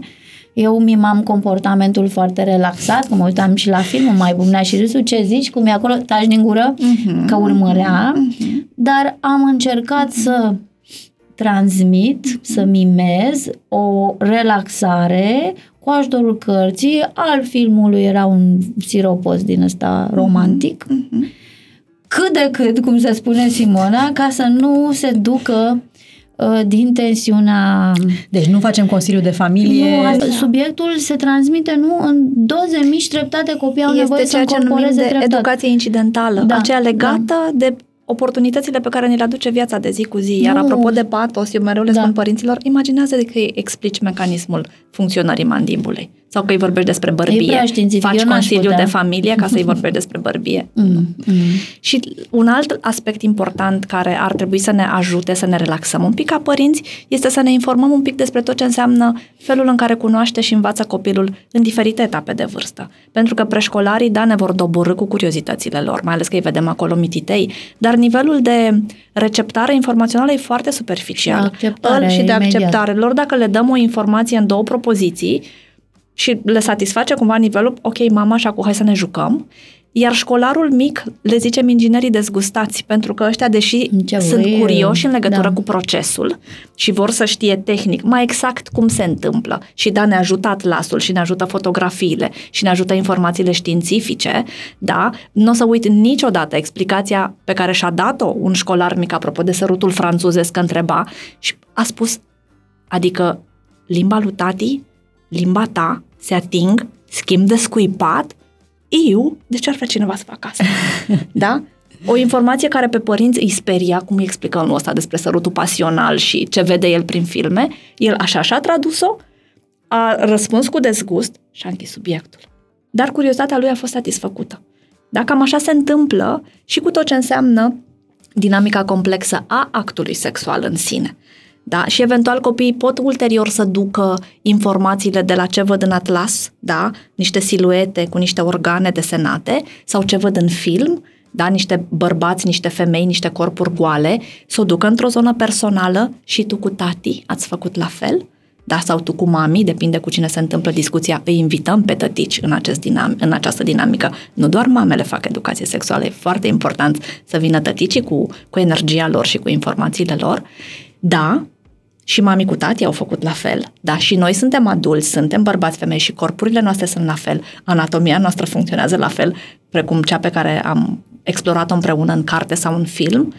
eu mimam comportamentul foarte relaxat, că mă uitam și la filmul mai bumnea și râsul, ce zici, cum e acolo, taci din gură, uh-huh. că urmărea, uh-huh. dar am încercat uh-huh. să transmit, să mimez o relaxare cu ajutorul cărții, al filmului era un siropos din ăsta romantic, uh-huh. cât de cât, cum se spune Simona, ca să nu se ducă Uh, din tensiunea... Deci nu facem consiliu de familie? Nu, subiectul se transmite nu în doze mici treptate, copiii au nevoie să incorporeze de treptat. educație incidentală, da, aceea legată da. de oportunitățile pe care ni le aduce viața de zi cu zi. Iar nu. apropo de patos, eu mereu le da. spun părinților, imaginează de că îi explici mecanismul funcționării mandibulei sau că îi vorbești despre bărbie. Faci consiliu de familie ca să-i vorbești despre bărbie. Mm, mm. Și un alt aspect important care ar trebui să ne ajute să ne relaxăm un pic ca părinți este să ne informăm un pic despre tot ce înseamnă felul în care cunoaște și învață copilul în diferite etape de vârstă. Pentru că preșcolarii, da, ne vor doborâ cu curiozitățile lor, mai ales că îi vedem acolo mititei, dar nivelul de receptare informațională e foarte superficial. Și, și de acceptare lor, dacă le dăm o informație în două propoziții, și le satisface cumva nivelul, ok, mama, și acum hai să ne jucăm. Iar școlarul mic le zicem inginerii dezgustați, pentru că ăștia, deși Ce sunt vrei, curioși în legătură da. cu procesul și vor să știe tehnic mai exact cum se întâmplă, și da, ne ajută atlasul și ne ajută fotografiile și ne ajută informațiile științifice, da, nu o să uit niciodată explicația pe care și-a dat-o un școlar mic, apropo de sărutul franțuzesc, că întreba și a spus, adică limba lui tati, limba ta, se ating, schimb de scuipat, eu, de ce ar vrea cineva să facă asta? da? O informație care pe părinți îi speria, cum îi explică în ăsta despre sărutul pasional și ce vede el prin filme, el așa așa a tradus-o, a răspuns cu dezgust și a închis subiectul. Dar curiozitatea lui a fost satisfăcută. Dacă cam așa se întâmplă și cu tot ce înseamnă dinamica complexă a actului sexual în sine. Da? Și eventual copiii pot ulterior să ducă informațiile de la ce văd în atlas, da? niște siluete cu niște organe desenate sau ce văd în film, da? niște bărbați, niște femei, niște corpuri goale, să o ducă într-o zonă personală și tu cu tati ați făcut la fel, da? sau tu cu mami, depinde cu cine se întâmplă discuția, îi invităm pe tătici în, acest dinam- în această dinamică. Nu doar mamele fac educație sexuală, e foarte important să vină tăticii cu, cu energia lor și cu informațiile lor. Da, și mami cu tati au făcut la fel. Da, și noi suntem adulți, suntem bărbați, femei și corpurile noastre sunt la fel. Anatomia noastră funcționează la fel, precum cea pe care am explorat-o împreună în carte sau în film.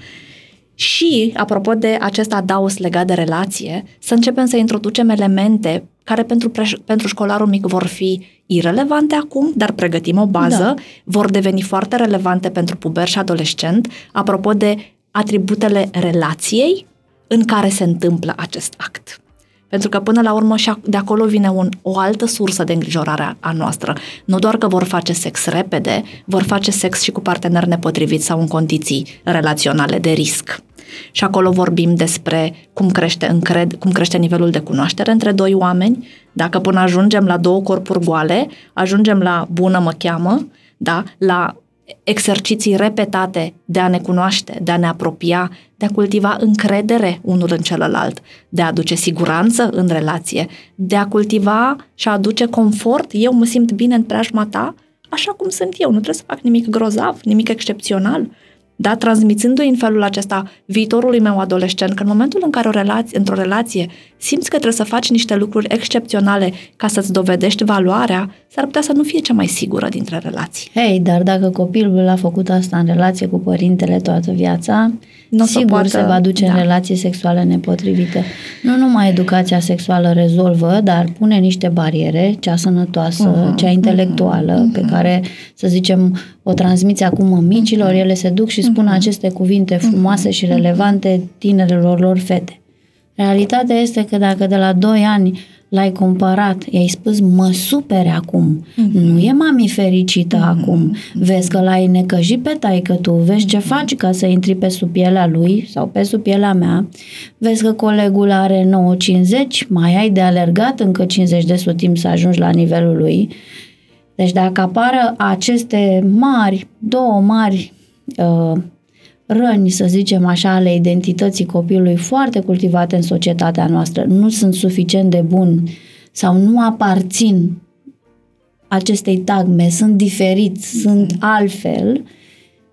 Și, apropo de acest adaos legat de relație, să începem să introducem elemente care pentru, preș- pentru școlarul mic vor fi irelevante acum, dar pregătim o bază, da. vor deveni foarte relevante pentru puber și adolescent, apropo de atributele relației în care se întâmplă acest act. Pentru că până la urmă și de acolo vine un, o altă sursă de îngrijorare a noastră. Nu doar că vor face sex repede, vor face sex și cu parteneri nepotriviți sau în condiții relaționale de risc. Și acolo vorbim despre cum crește, încred, cum crește nivelul de cunoaștere între doi oameni. Dacă până ajungem la două corpuri goale, ajungem la bună mă cheamă, da? la exerciții repetate de a ne cunoaște, de a ne apropia, de a cultiva încredere unul în celălalt, de a aduce siguranță în relație, de a cultiva și a aduce confort. Eu mă simt bine în preajma ta, așa cum sunt eu, nu trebuie să fac nimic grozav, nimic excepțional da, transmițându-i în felul acesta viitorului meu adolescent, că în momentul în care o relație, într-o relație simți că trebuie să faci niște lucruri excepționale ca să-ți dovedești valoarea, s-ar putea să nu fie cea mai sigură dintre relații. Hei, dar dacă copilul a făcut asta în relație cu părintele toată viața, Nu o să sigur poată- se va duce da. în relații sexuale nepotrivite. Nu numai educația sexuală rezolvă, dar pune niște bariere, cea sănătoasă, Mhm, cea intelectuală, pe care, să zicem, o transmiți acum micilor, ele se duc și spun aceste cuvinte frumoase și relevante tinerelor lor fete. Realitatea este că dacă de la 2 ani l-ai comparat, i-ai spus mă supere acum, nu e mami fericită acum, vezi că l-ai necăjit pe taică tu, vezi ce faci ca să intri pe sub pielea lui sau pe sub pielea mea, vezi că colegul are 9,50, mai ai de alergat încă 50 de sutim să ajungi la nivelul lui. Deci dacă apară aceste mari, două mari uh, răni, să zicem așa, ale identității copilului foarte cultivate în societatea noastră, nu sunt suficient de buni sau nu aparțin acestei tagme, sunt diferiți, sunt altfel,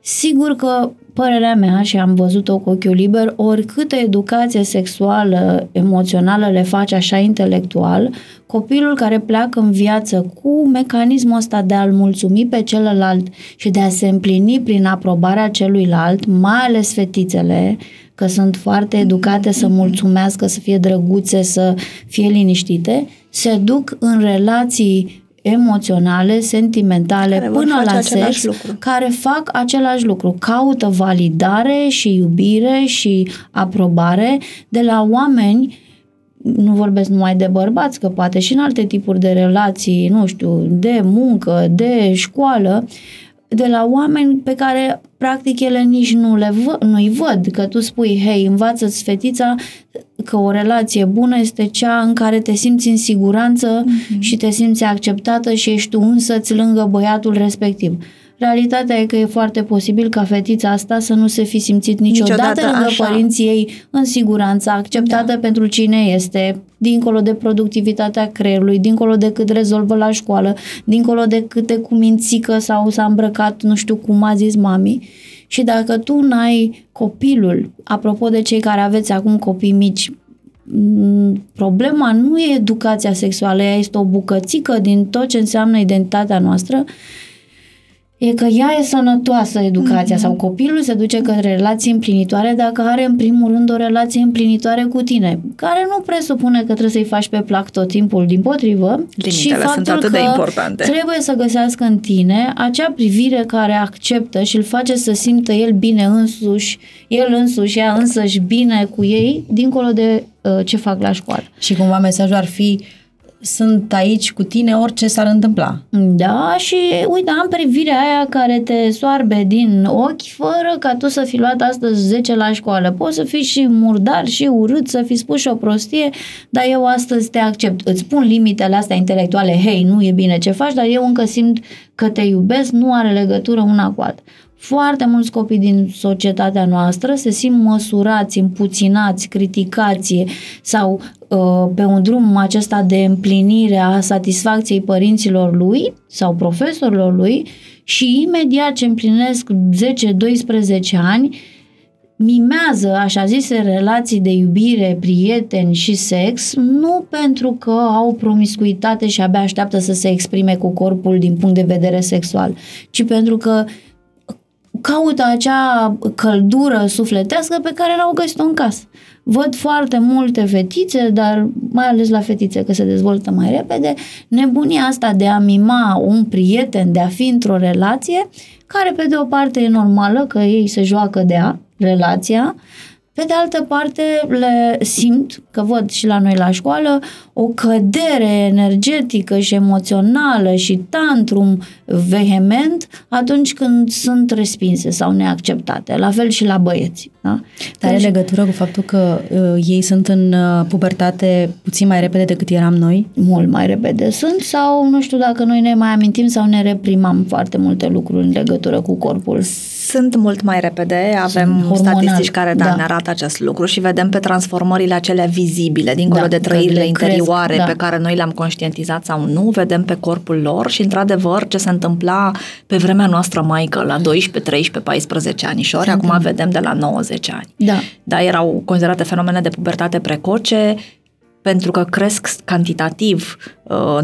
sigur că părerea mea, și am văzut-o cu ochiul liber, oricâtă educație sexuală, emoțională le faci așa intelectual, copilul care pleacă în viață cu mecanismul ăsta de a-l mulțumi pe celălalt și de a se împlini prin aprobarea celuilalt, mai ales fetițele, că sunt foarte educate să mulțumească, să fie drăguțe, să fie liniștite, se duc în relații emoționale, sentimentale, Care vor până face la același sex, lucru. care fac același lucru. Caută validare și iubire și aprobare de la oameni nu vorbesc numai de bărbați, că poate și în alte tipuri de relații, nu știu, de muncă, de școală, de la oameni pe care practic ele nici nu le vă, nu-i văd, că tu spui, hei, învață-ți fetița că o relație bună este cea în care te simți în siguranță mm-hmm. și te simți acceptată și ești tu însăți lângă băiatul respectiv. Realitatea e că e foarte posibil ca fetița asta să nu se fi simțit niciodată, Niciodată lângă așa. părinții ei în siguranță, acceptată da. pentru cine este, dincolo de productivitatea creierului, dincolo de cât rezolvă la școală, dincolo de cât de cumințică sau s-a îmbrăcat, nu știu cum a zis mami. Și dacă tu n-ai copilul, apropo de cei care aveți acum copii mici, m, problema nu e educația sexuală, ea este o bucățică din tot ce înseamnă identitatea noastră, e că ea e sănătoasă educația mm-hmm. sau copilul se duce către relații împlinitoare dacă are în primul rând o relație împlinitoare cu tine, care nu presupune că trebuie să-i faci pe plac tot timpul, din potrivă, și Limitele sunt faptul atât de că importante. trebuie să găsească în tine acea privire care acceptă și îl face să simtă el bine însuși, el însuși, ea însăși bine cu ei, dincolo de uh, ce fac la școală. Și cumva mesajul ar fi sunt aici cu tine orice s-ar întâmpla. Da, și uite, am privirea aia care te soarbe din ochi fără ca tu să fi luat astăzi 10 la școală. Poți să fii și murdar și urât, să fi spus și o prostie, dar eu astăzi te accept. Îți pun limitele astea intelectuale, hei, nu e bine ce faci, dar eu încă simt că te iubesc, nu are legătură una cu alta. Foarte mulți copii din societatea noastră se simt măsurați, împuținați, criticați sau uh, pe un drum acesta de împlinire a satisfacției părinților lui sau profesorilor lui și imediat ce împlinesc 10-12 ani mimează așa zise relații de iubire, prieteni și sex, nu pentru că au promiscuitate și abia așteaptă să se exprime cu corpul din punct de vedere sexual, ci pentru că caută acea căldură sufletească pe care l-au găsit-o în casă. Văd foarte multe fetițe, dar mai ales la fetițe că se dezvoltă mai repede, nebunia asta de a mima un prieten, de a fi într-o relație, care pe de o parte e normală, că ei se joacă de a, relația, pe de altă parte, le simt, că văd și la noi la școală, o cădere energetică și emoțională și tantrum vehement atunci când sunt respinse sau neacceptate. La fel și la băieți. Da? Dar are deci- legătură cu faptul că uh, ei sunt în uh, pubertate puțin mai repede decât eram noi? Mult mai repede sunt sau nu știu dacă noi ne mai amintim sau ne reprimam foarte multe lucruri în legătură cu corpul. Sunt mult mai repede, avem statistici care da, da. ne arată acest lucru și vedem pe transformările acelea vizibile, dincolo da, de trăirile interioare cresc, da. pe care noi le-am conștientizat sau nu, vedem pe corpul lor și într-adevăr ce se întâmpla pe vremea noastră maică la 12, 13, 14 anișori, acum vedem de la 90 ani. Da. Da, erau considerate fenomene de pubertate precoce, pentru că cresc cantitativ, uh,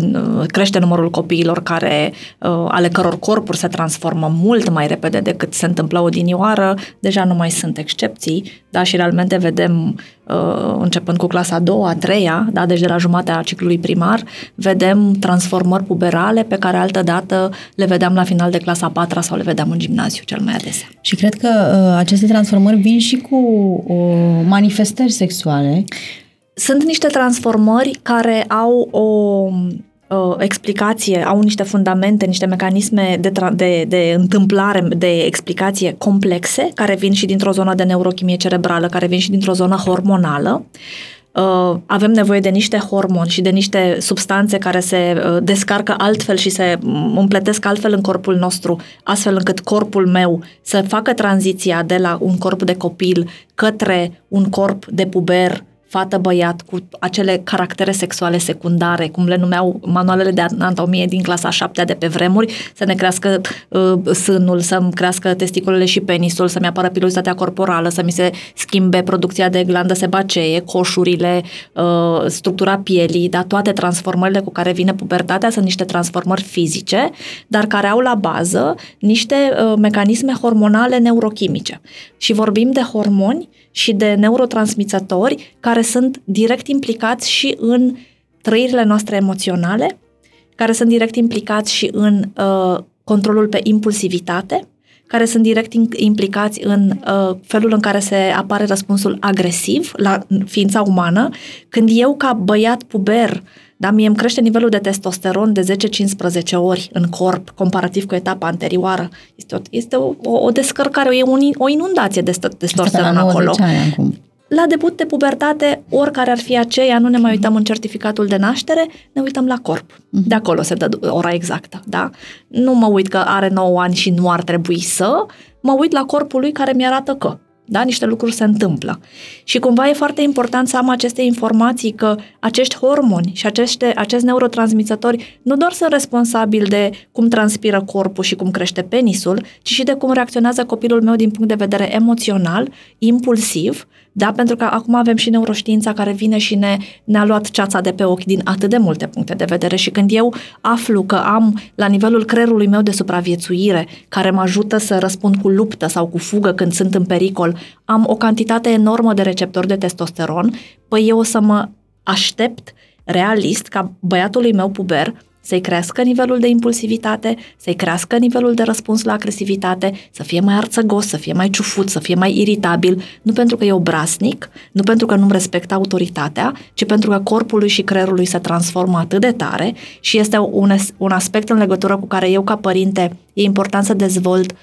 crește numărul copiilor care, uh, ale căror corpuri se transformă mult mai repede decât se întâmplă odinioară, deja nu mai sunt excepții, da, și realmente vedem, uh, începând cu clasa a doua, a treia, da, deci de la jumatea ciclului primar, vedem transformări puberale pe care altă dată le vedeam la final de clasa a patra sau le vedeam în gimnaziu cel mai adesea. Și cred că uh, aceste transformări vin și cu uh, manifestări sexuale sunt niște transformări care au o uh, explicație, au niște fundamente, niște mecanisme de, tra- de, de întâmplare, de explicație complexe, care vin și dintr-o zonă de neurochimie cerebrală, care vin și dintr-o zonă hormonală. Uh, avem nevoie de niște hormoni și de niște substanțe care se uh, descarcă altfel și se împletesc altfel în corpul nostru, astfel încât corpul meu să facă tranziția de la un corp de copil către un corp de puber fată-băiat cu acele caractere sexuale secundare, cum le numeau manualele de anatomie din clasa 7 de pe vremuri, să ne crească uh, sânul, să-mi crească testiculele și penisul, să-mi apară pilozitatea corporală, să mi se schimbe producția de glandă sebacee, coșurile, uh, structura pielii, dar toate transformările cu care vine pubertatea sunt niște transformări fizice, dar care au la bază niște uh, mecanisme hormonale neurochimice. Și vorbim de hormoni și de neurotransmițători care sunt direct implicați și în trăirile noastre emoționale, care sunt direct implicați și în uh, controlul pe impulsivitate, care sunt direct implicați în uh, felul în care se apare răspunsul agresiv la ființa umană, când eu ca băiat puber da, mie îmi crește nivelul de testosteron de 10-15 ori în corp, comparativ cu etapa anterioară. Este o, este o, o, o descărcare, e un, o inundație de testosteron acolo. Ani acum. La debut de pubertate, oricare ar fi aceea, nu ne mai uităm în certificatul de naștere, ne uităm la corp. Mhm. De acolo se dă ora exactă, da? Nu mă uit că are 9 ani și nu ar trebui să, mă uit la corpul lui care mi-arată că. Da? Niște lucruri se întâmplă. Și cumva e foarte important să am aceste informații că acești hormoni și aceste, acești neurotransmițători nu doar sunt responsabili de cum transpiră corpul și cum crește penisul, ci și de cum reacționează copilul meu din punct de vedere emoțional, impulsiv, da? Pentru că acum avem și neuroștiința care vine și ne, ne-a luat ceața de pe ochi din atât de multe puncte de vedere și când eu aflu că am la nivelul creierului meu de supraviețuire care mă ajută să răspund cu luptă sau cu fugă când sunt în pericol, am o cantitate enormă de receptori de testosteron, păi eu o să mă aștept realist ca băiatului meu puber să-i crească nivelul de impulsivitate, să-i crească nivelul de răspuns la agresivitate, să fie mai arțăgos, să fie mai ciufut, să fie mai iritabil, nu pentru că e obraznic, nu pentru că nu-mi respectă autoritatea, ci pentru că corpul lui și creierul lui se transformă atât de tare și este un, un aspect în legătură cu care eu ca părinte e important să dezvolt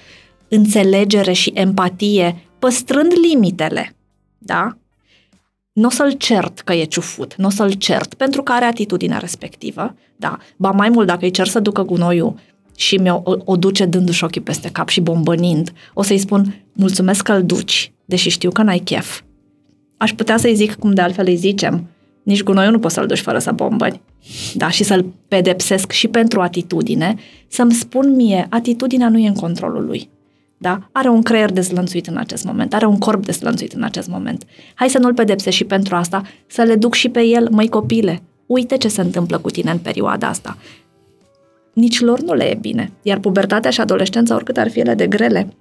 înțelegere și empatie, păstrând limitele, da? Nu o să-l cert că e ciufut, nu o să-l cert pentru că are atitudinea respectivă, da. Ba mai mult, dacă îi cer să ducă gunoiul și mi-o o, o duce dându-și ochii peste cap și bombănind, o să-i spun, mulțumesc că îl duci, deși știu că n-ai chef. Aș putea să-i zic cum de altfel îi zicem, nici gunoiul nu poți să-l duci fără să bombăni. Da, și să-l pedepsesc și pentru atitudine, să-mi spun mie, atitudinea nu e în controlul lui. Da? Are un creier dezlănțuit în acest moment, are un corp dezlănțuit în acest moment. Hai să nu-l pedepse și pentru asta, să le duc și pe el, măi copile, uite ce se întâmplă cu tine în perioada asta. Nici lor nu le e bine, iar pubertatea și adolescența, oricât ar fi ele de grele,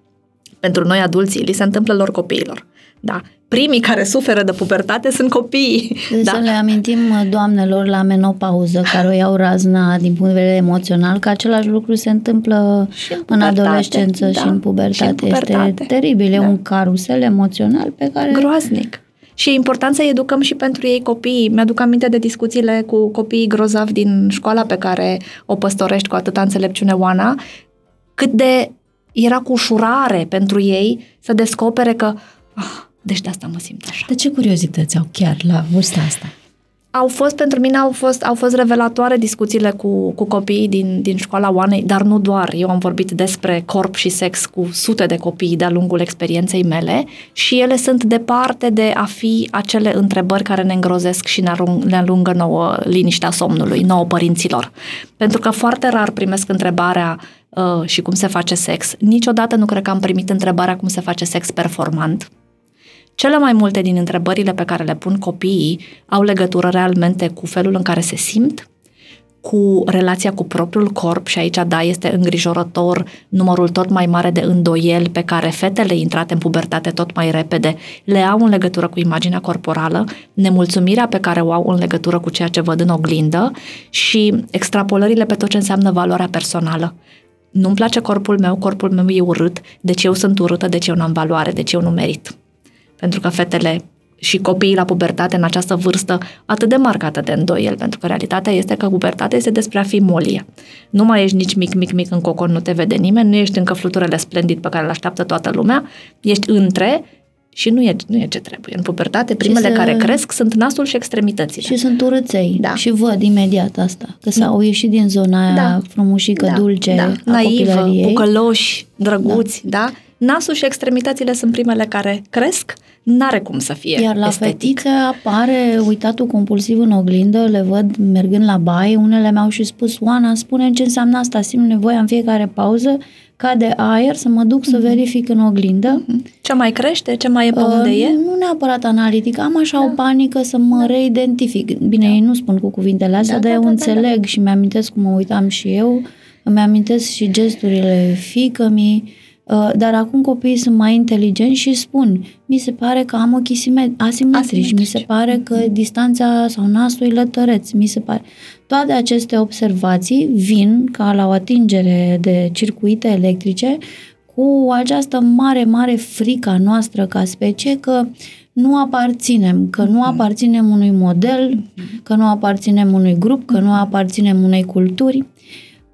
pentru noi adulții, li se întâmplă lor copiilor. Da, primii care suferă de pubertate sunt copiii. Deci da? să le amintim doamnelor la menopauză care o iau razna din punct de vedere emoțional că același lucru se întâmplă și în, în adolescență da. și în pubertate. Și în pubertate. Este teribil, e da. un carusel emoțional pe care... Groaznic. Și e important să educăm și pentru ei copiii. Mi-aduc aminte de discuțiile cu copiii grozavi din școala pe care o păstorești cu atâta înțelepciune, Oana, cât de era cu ușurare pentru ei să descopere că ah, deci de asta mă simt așa. De ce curiozități au chiar la vârsta asta? Au fost, pentru mine au fost, au fost revelatoare discuțiile cu, cu copiii din, din școala Oanei, dar nu doar. Eu am vorbit despre corp și sex cu sute de copii de-a lungul experienței mele și ele sunt departe de a fi acele întrebări care ne îngrozesc și ne, arung, ne alungă nouă liniștea somnului, nouă părinților. Pentru că foarte rar primesc întrebarea uh, și cum se face sex. Niciodată nu cred că am primit întrebarea cum se face sex performant cele mai multe din întrebările pe care le pun copiii au legătură realmente cu felul în care se simt, cu relația cu propriul corp și aici, da, este îngrijorător numărul tot mai mare de îndoieli pe care fetele intrate în pubertate tot mai repede le au în legătură cu imaginea corporală, nemulțumirea pe care o au în legătură cu ceea ce văd în oglindă și extrapolările pe tot ce înseamnă valoarea personală. Nu-mi place corpul meu, corpul meu e urât, deci eu sunt urâtă, deci eu n-am valoare, deci eu nu merit pentru că fetele și copiii la pubertate în această vârstă atât de marcată de îndoiel, pentru că realitatea este că pubertatea este despre a fi molie. Nu mai ești nici mic, mic, mic în cocon, nu te vede nimeni, nu ești încă fluturele splendid pe care îl așteaptă toată lumea, ești între și nu e, nu e ce trebuie. În pubertate, primele să... care cresc sunt nasul și extremitățile. Și sunt urâței. Da. Și văd imediat asta. Că s-au ieșit din zona aia da. frumușică, da. dulce, da. Naivă, bucăloși, drăguți, da. da? Nasul și extremitățile sunt primele care cresc, n-are cum să fie Iar la estetic. fetițe apare uitatul compulsiv în oglindă, le văd mergând la baie, unele mi-au și spus, Oana, spune ce înseamnă asta, simt nevoia în fiecare pauză ca de aer să mă duc să mhm. verific în oglindă. Mhm. Ce mai crește? Ce mai e pe unde uh, e? Nu neapărat analitic. Am așa da. o panică să mă da. reidentific. Bine, da. ei nu spun cu cuvintele astea, da, dar da, eu da, înțeleg da, da. și mi-amintesc cum mă uitam și eu. Îmi amintesc și gesturile fică mi Uh, dar acum copiii sunt mai inteligenți și spun, mi se pare că am ochii asimetrici, mi se pare că distanța sau nasul e lătăreț, mi se pare. Toate aceste observații vin ca la o atingere de circuite electrice cu această mare, mare frică noastră ca specie că nu aparținem, că nu mhm. aparținem unui model, mhm. că nu aparținem unui grup, că nu aparținem unei culturi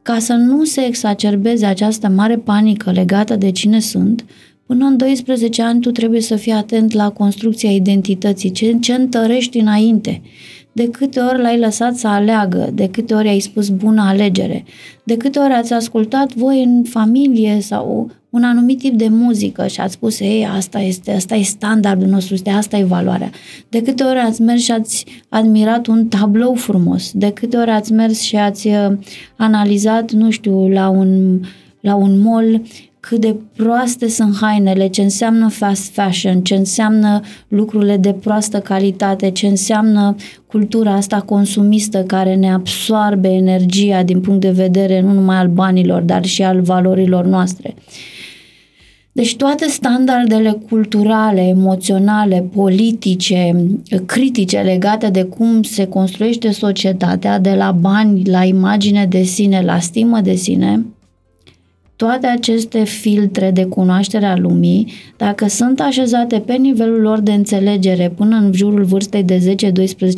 ca să nu se exacerbeze această mare panică legată de cine sunt, până în 12 ani tu trebuie să fii atent la construcția identității, ce, ce întărești înainte, de câte ori l-ai lăsat să aleagă, de câte ori ai spus bună alegere, de câte ori ați ascultat voi în familie sau un anumit tip de muzică și ați spus, ei, asta este, asta e standardul nostru, este, asta e valoarea. De câte ori ați mers și ați admirat un tablou frumos, de câte ori ați mers și ați uh, analizat, nu știu, la un, la un mall cât de proaste sunt hainele, ce înseamnă fast fashion, ce înseamnă lucrurile de proastă calitate, ce înseamnă cultura asta consumistă care ne absoarbe energia din punct de vedere nu numai al banilor, dar și al valorilor noastre. Deci toate standardele culturale, emoționale, politice, critice legate de cum se construiește societatea, de la bani, la imagine de sine, la stimă de sine, toate aceste filtre de cunoaștere a lumii, dacă sunt așezate pe nivelul lor de înțelegere până în jurul vârstei de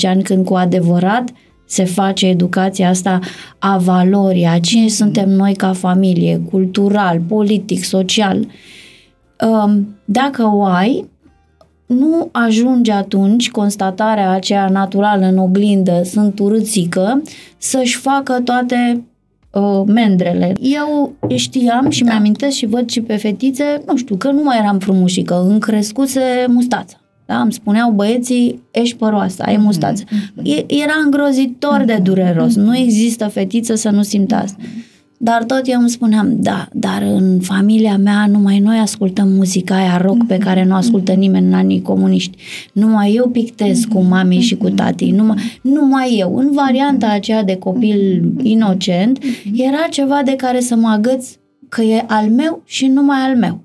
10-12 ani, când cu adevărat se face educația asta a valorii, a cine suntem noi ca familie, cultural, politic, social, um, dacă o ai, nu ajunge atunci constatarea aceea naturală în oglindă, sunt urâțică, să-și facă toate uh, mendrele. Eu știam și da. mi-amintesc și văd și pe fetițe, nu știu, că nu mai eram frumușică, îmi crescuse mustața. Da? Îmi spuneau băieții, ești păroasă, ai mhm. mustață. Mm-hmm. Era îngrozitor mm-hmm. de dureros. Mm-hmm. Nu există fetiță să nu simtă asta. Dar tot eu îmi spuneam, da, dar în familia mea numai noi ascultăm muzica aia rock pe care nu ascultă nimeni în anii comuniști. Numai eu pictez cu mami și cu tati. Numai, numai eu. În varianta aceea de copil inocent, era ceva de care să mă agăț că e al meu și numai al meu.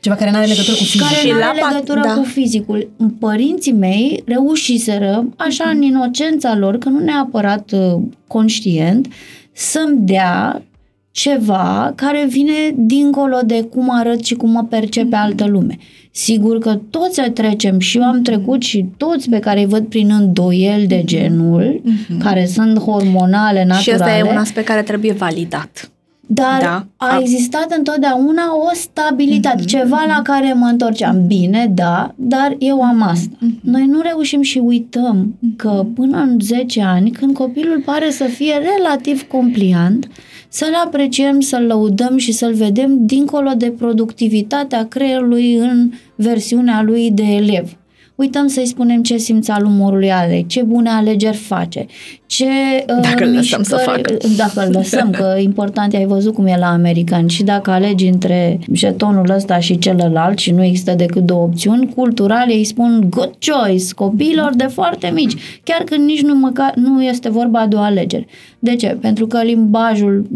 Ceva care nu are legătură cu fizicul. Care Și nu are la pat- legătură da. cu fizicul. Părinții mei reușiseră, așa în inocența lor, că nu neapărat uh, conștient, să-mi dea ceva care vine dincolo de cum arăt și cum mă percepe altă lume. Sigur că toți trecem și eu am trecut și toți pe care îi văd prin îndoieli de genul, care sunt hormonale, naturale. Și ăsta e un aspect care trebuie validat. Dar Da. a A- existat întotdeauna o stabilitate, Mhm. ceva la care mă întorceam. Bine, da, dar eu am asta. Mhm. Noi nu reușim și uităm că până în 10 ani, când copilul pare să fie relativ compliant, să-l apreciem, să-l lăudăm și să-l vedem dincolo de productivitatea creierului în versiunea lui de elev. Uităm să-i spunem ce simți al umorului are, ce bune alegeri face, ce uh, Dacă îl lăsăm să mișcări- facă. Dacă îl lăsăm, că important e, ai văzut cum e la americani și dacă alegi între jetonul ăsta și celălalt și nu există decât două opțiuni, cultural ei spun good choice copiilor de foarte mici, chiar când nici nu, măcar, nu este vorba de o alegere. De ce? Pentru că limbajul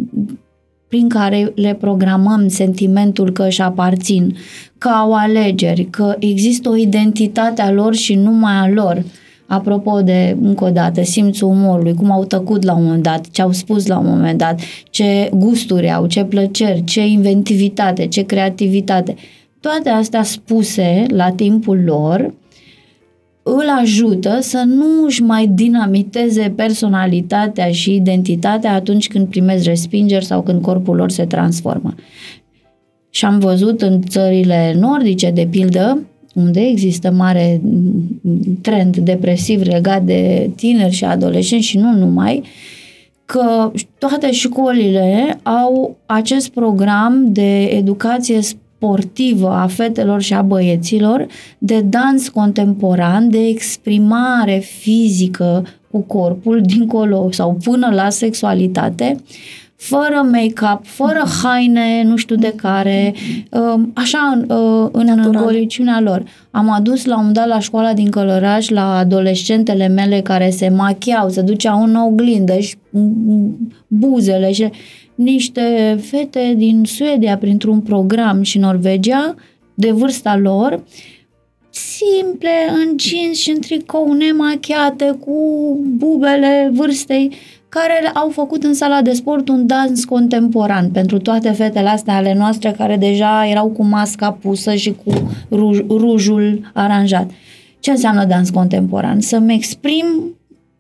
prin care le programăm sentimentul că își aparțin, că au alegeri, că există o identitate a lor și numai a lor. Apropo de, încă o dată, simțul umorului, cum au tăcut la un moment dat, ce au spus la un moment dat, ce gusturi au, ce plăceri, ce inventivitate, ce creativitate. Toate astea spuse la timpul lor îl ajută să nu își mai dinamiteze personalitatea și identitatea atunci când primesc respingeri sau când corpul lor se transformă. Și am văzut în țările nordice, de pildă, unde există mare mm, trend depresiv legat de tineri și adolescenți și nu numai, că toate școlile au acest program de educație sportivă a fetelor și a băieților, de dans contemporan, de exprimare fizică cu corpul dincolo sau până la sexualitate, fără make-up, fără haine, nu știu de care, um, așa în, uh, în Natural. goliciunea lor. Am adus la un moment dat la școala din Călăraș la adolescentele mele care se machiau, se duceau în oglindă și mm, buzele și niște fete din Suedia printr-un program și Norvegia de vârsta lor simple, în jeans și în tricou nemachiate, cu bubele vârstei, care au făcut în sala de sport un dans contemporan pentru toate fetele astea ale noastre care deja erau cu masca pusă și cu ruj, rujul aranjat. Ce înseamnă dans contemporan? Să-mi exprim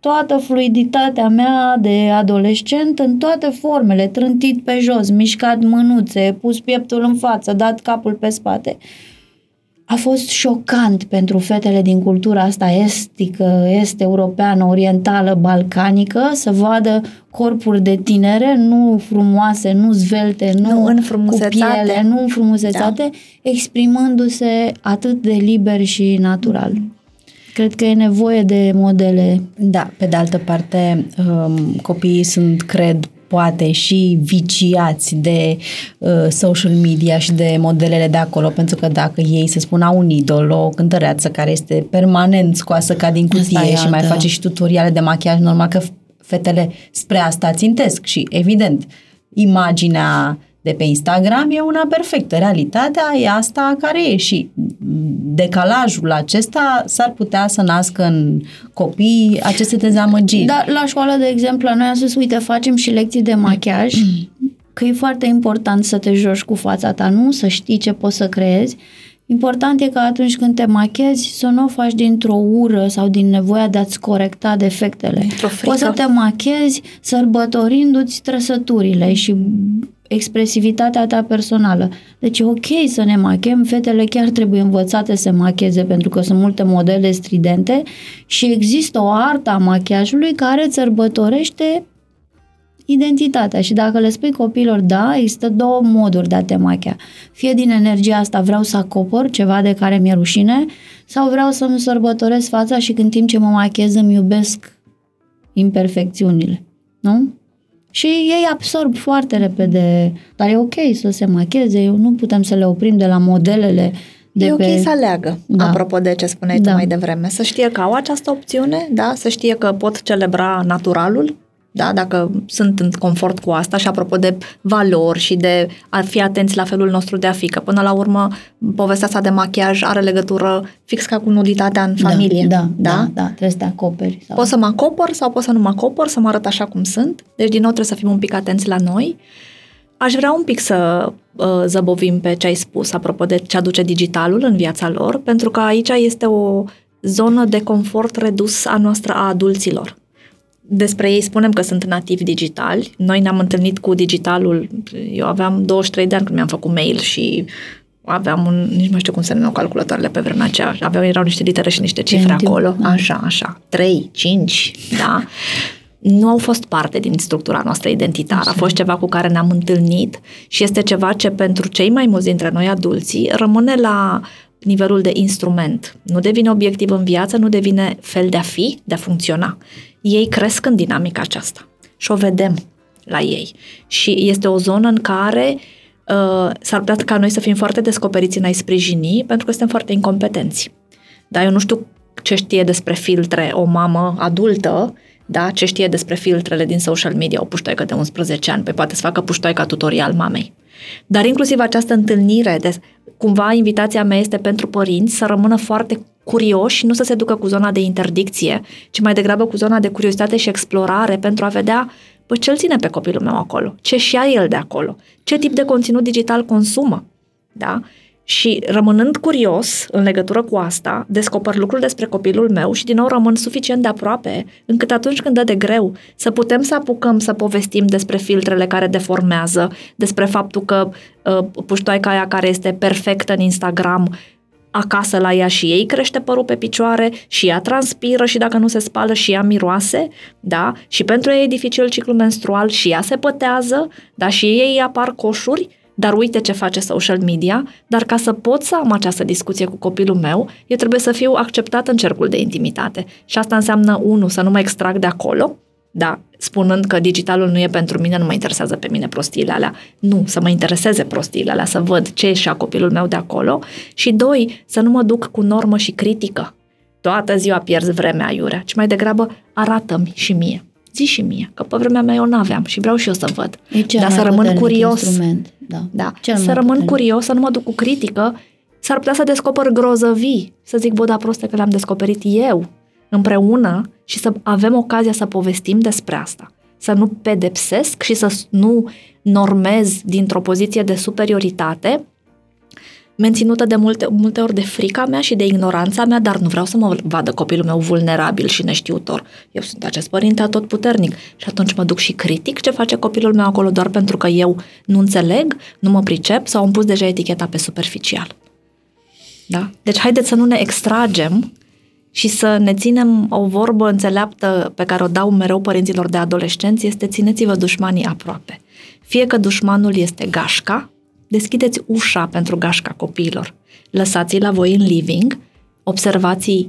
toată fluiditatea mea de adolescent în toate formele, trântit pe jos, mișcat mânuțe, pus pieptul în față, dat capul pe spate a fost șocant pentru fetele din cultura asta estică, est-europeană, orientală, balcanică, să vadă corpuri de tinere, nu frumoase, nu zvelte, nu, Nu cu înfrumusețate. piele, nu înfrumusețate, da. exprimându-se atât de liber și natural. Cred că e nevoie de modele Da, pe de altă parte, um, copiii sunt, cred, poate și viciați de uh, social media și de modelele de acolo, pentru că dacă ei, să spun, au un idol, o cântăreață care este permanent scoasă ca din Asta cutie e și mai altă. face și tutoriale de machiaj, normal că fetele spre asta țintesc și, evident, imaginea de pe Instagram e una perfectă. Realitatea e asta care e și decalajul acesta s-ar putea să nască în copii aceste dezamăgiri. Dar la școală, de exemplu, la noi am spus, uite, facem și lecții de machiaj, că e foarte important să te joci cu fața ta, nu să știi ce poți să creezi. Important e că atunci când te machezi să nu o faci dintr-o ură sau din nevoia de a-ți corecta defectele. Dintr-o frică. Poți să te machezi sărbătorindu-ți trăsăturile și expresivitatea ta personală. Deci e ok să ne machem, fetele chiar trebuie învățate să macheze pentru că sunt multe modele stridente și există o artă a machiajului care îți sărbătorește identitatea și dacă le spui copiilor, da, există două moduri de a te machia. Fie din energia asta vreau să acopăr ceva de care mi-e rușine sau vreau să-mi sărbătoresc fața și când timp ce mă machez îmi iubesc imperfecțiunile. Nu? Și ei absorb foarte repede, dar e ok să se macheze, nu putem să le oprim de la modelele de e ok pe... să aleagă, Da. apropo de ce spuneai Da. tu mai devreme. Să știe că au această opțiune, da? să știe că pot celebra naturalul, da? dacă sunt în confort cu asta și apropo de valori și de a fi atenți la felul nostru de a fi, că până la urmă povestea asta de machiaj are legătură fix ca cu nuditatea în familie. Da, da, da, da, trebuie să te acoperi. Sau... Pot să mă acopăr sau pot să nu mă acopăr, să mă arăt așa cum sunt. Deci, din nou, trebuie să fim un pic atenți la noi. Aș vrea un pic să uh, zăbovim pe ce ai spus, apropo de ce aduce digitalul în viața lor, pentru că aici este o zonă de confort redus a noastră a adulților. Despre ei spunem că sunt nativi digitali. Noi ne-am întâlnit cu digitalul, eu aveam 23 de ani când mi-am făcut mail și aveam un, nici nu știu cum se numeau calculatoarele pe vremea aceea, aveau, erau niște litere și niște cifre Pentium, acolo, da. așa, așa, 3, 5, da, nu au fost parte din structura noastră identitară. A fost ceva cu care ne-am întâlnit și este ceva ce pentru cei mai mulți dintre noi adulții rămâne la nivelul de instrument. Nu devine obiectiv în viață, nu devine fel de a fi, de a funcționa. Ei cresc în dinamica aceasta și o vedem la ei. Și este o zonă în care uh, s-ar putea ca noi să fim foarte descoperiți în a-i sprijini, pentru că suntem foarte incompetenți. Dar eu nu știu ce știe despre filtre o mamă adultă, da, ce știe despre filtrele din social media, o puștoaică de 11 ani, pe poate să facă puștoaica tutorial mamei. Dar inclusiv această întâlnire, de, cumva invitația mea este pentru părinți să rămână foarte curioși și nu să se ducă cu zona de interdicție, ci mai degrabă cu zona de curiozitate și explorare pentru a vedea Păi ce-l ține pe copilul meu acolo? Ce și șia el de acolo? Ce tip de conținut digital consumă? Da? Și rămânând curios în legătură cu asta, descoper lucruri despre copilul meu și din nou rămân suficient de aproape, încât atunci când dă de greu, să putem să apucăm să povestim despre filtrele care deformează, despre faptul că uh, puștoaica aia care este perfectă în Instagram acasă la ea și ei crește părul pe picioare și ea transpiră și dacă nu se spală și ea miroase, da? Și pentru ea e dificil ciclul menstrual și ea se pătează, da? Și ei apar coșuri, dar uite ce face social media, dar ca să pot să am această discuție cu copilul meu, eu trebuie să fiu acceptat în cercul de intimitate. Și asta înseamnă, unu, să nu mă extrag de acolo, da, spunând că digitalul nu e pentru mine, nu mă interesează pe mine prostiile alea. Nu, să mă intereseze prostiile alea, să văd ce și a copilul meu de acolo. Și doi, să nu mă duc cu normă și critică. Toată ziua pierzi vremea iurea, ci mai degrabă arată-mi și mie. Zi și mie, că pe vremea mea eu n-aveam și vreau și eu să văd. E cel Dar mai să rămân puternic curios. Instrument. Da, Da, cel să mai rămân puternic. curios, să nu mă duc cu critică, s-ar putea să descoper grozăvii, să zic, bă, da proste că le-am descoperit eu, împreună și să avem ocazia să povestim despre asta. Să nu pedepsesc și să nu normez dintr-o poziție de superioritate, menținută de multe, multe ori de frica mea și de ignoranța mea, dar nu vreau să mă vadă copilul meu vulnerabil și neștiutor. Eu sunt acest părinte atotputernic și atunci mă duc și critic ce face copilul meu acolo doar pentru că eu nu înțeleg, nu mă pricep sau am pus deja eticheta pe superficial. Da? Deci haideți să nu ne extragem și să ne ținem o vorbă înțeleaptă pe care o dau mereu părinților de adolescenți este țineți-vă dușmanii aproape. Fie că dușmanul este gașca, deschideți ușa pentru gașca copiilor. Lăsați-i la voi în living, observați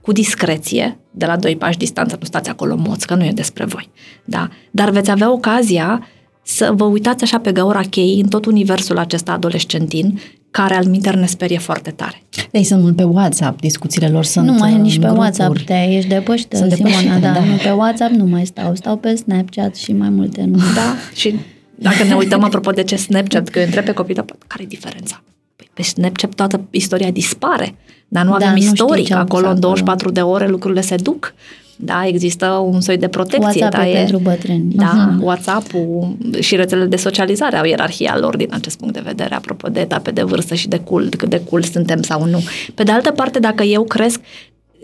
cu discreție, de la doi pași distanță, nu stați acolo moți, că nu e despre voi. Da? Dar veți avea ocazia să vă uitați așa pe gaura cheii în tot universul acesta adolescentin, care al minter ne sperie foarte tare. Ei sunt mult pe WhatsApp, discuțiile lor sunt Nu mai e în nici pe grupuri. WhatsApp, te ești depășită, Sunt Simona, depășită, da, da. nu pe WhatsApp nu mai stau, stau pe Snapchat și mai multe nu. Da, și dacă ne uităm apropo de ce Snapchat, că eu întreb pe copii, dar care e diferența? Păi pe Snapchat toată istoria dispare, dar nu Da, avem nu știi istoric. ce au pus Acolo în acolo. 24 de ore lucrurile se duc. Da, există un soi de protecție. WhatsApp da, e pentru bătrâni. Da, Mhm. WhatsApp-ul și rețelele de socializare au ierarhia lor din acest punct de vedere, apropo de etape de vârstă și de cult, cât de cool suntem sau nu. Pe de altă parte, dacă eu cresc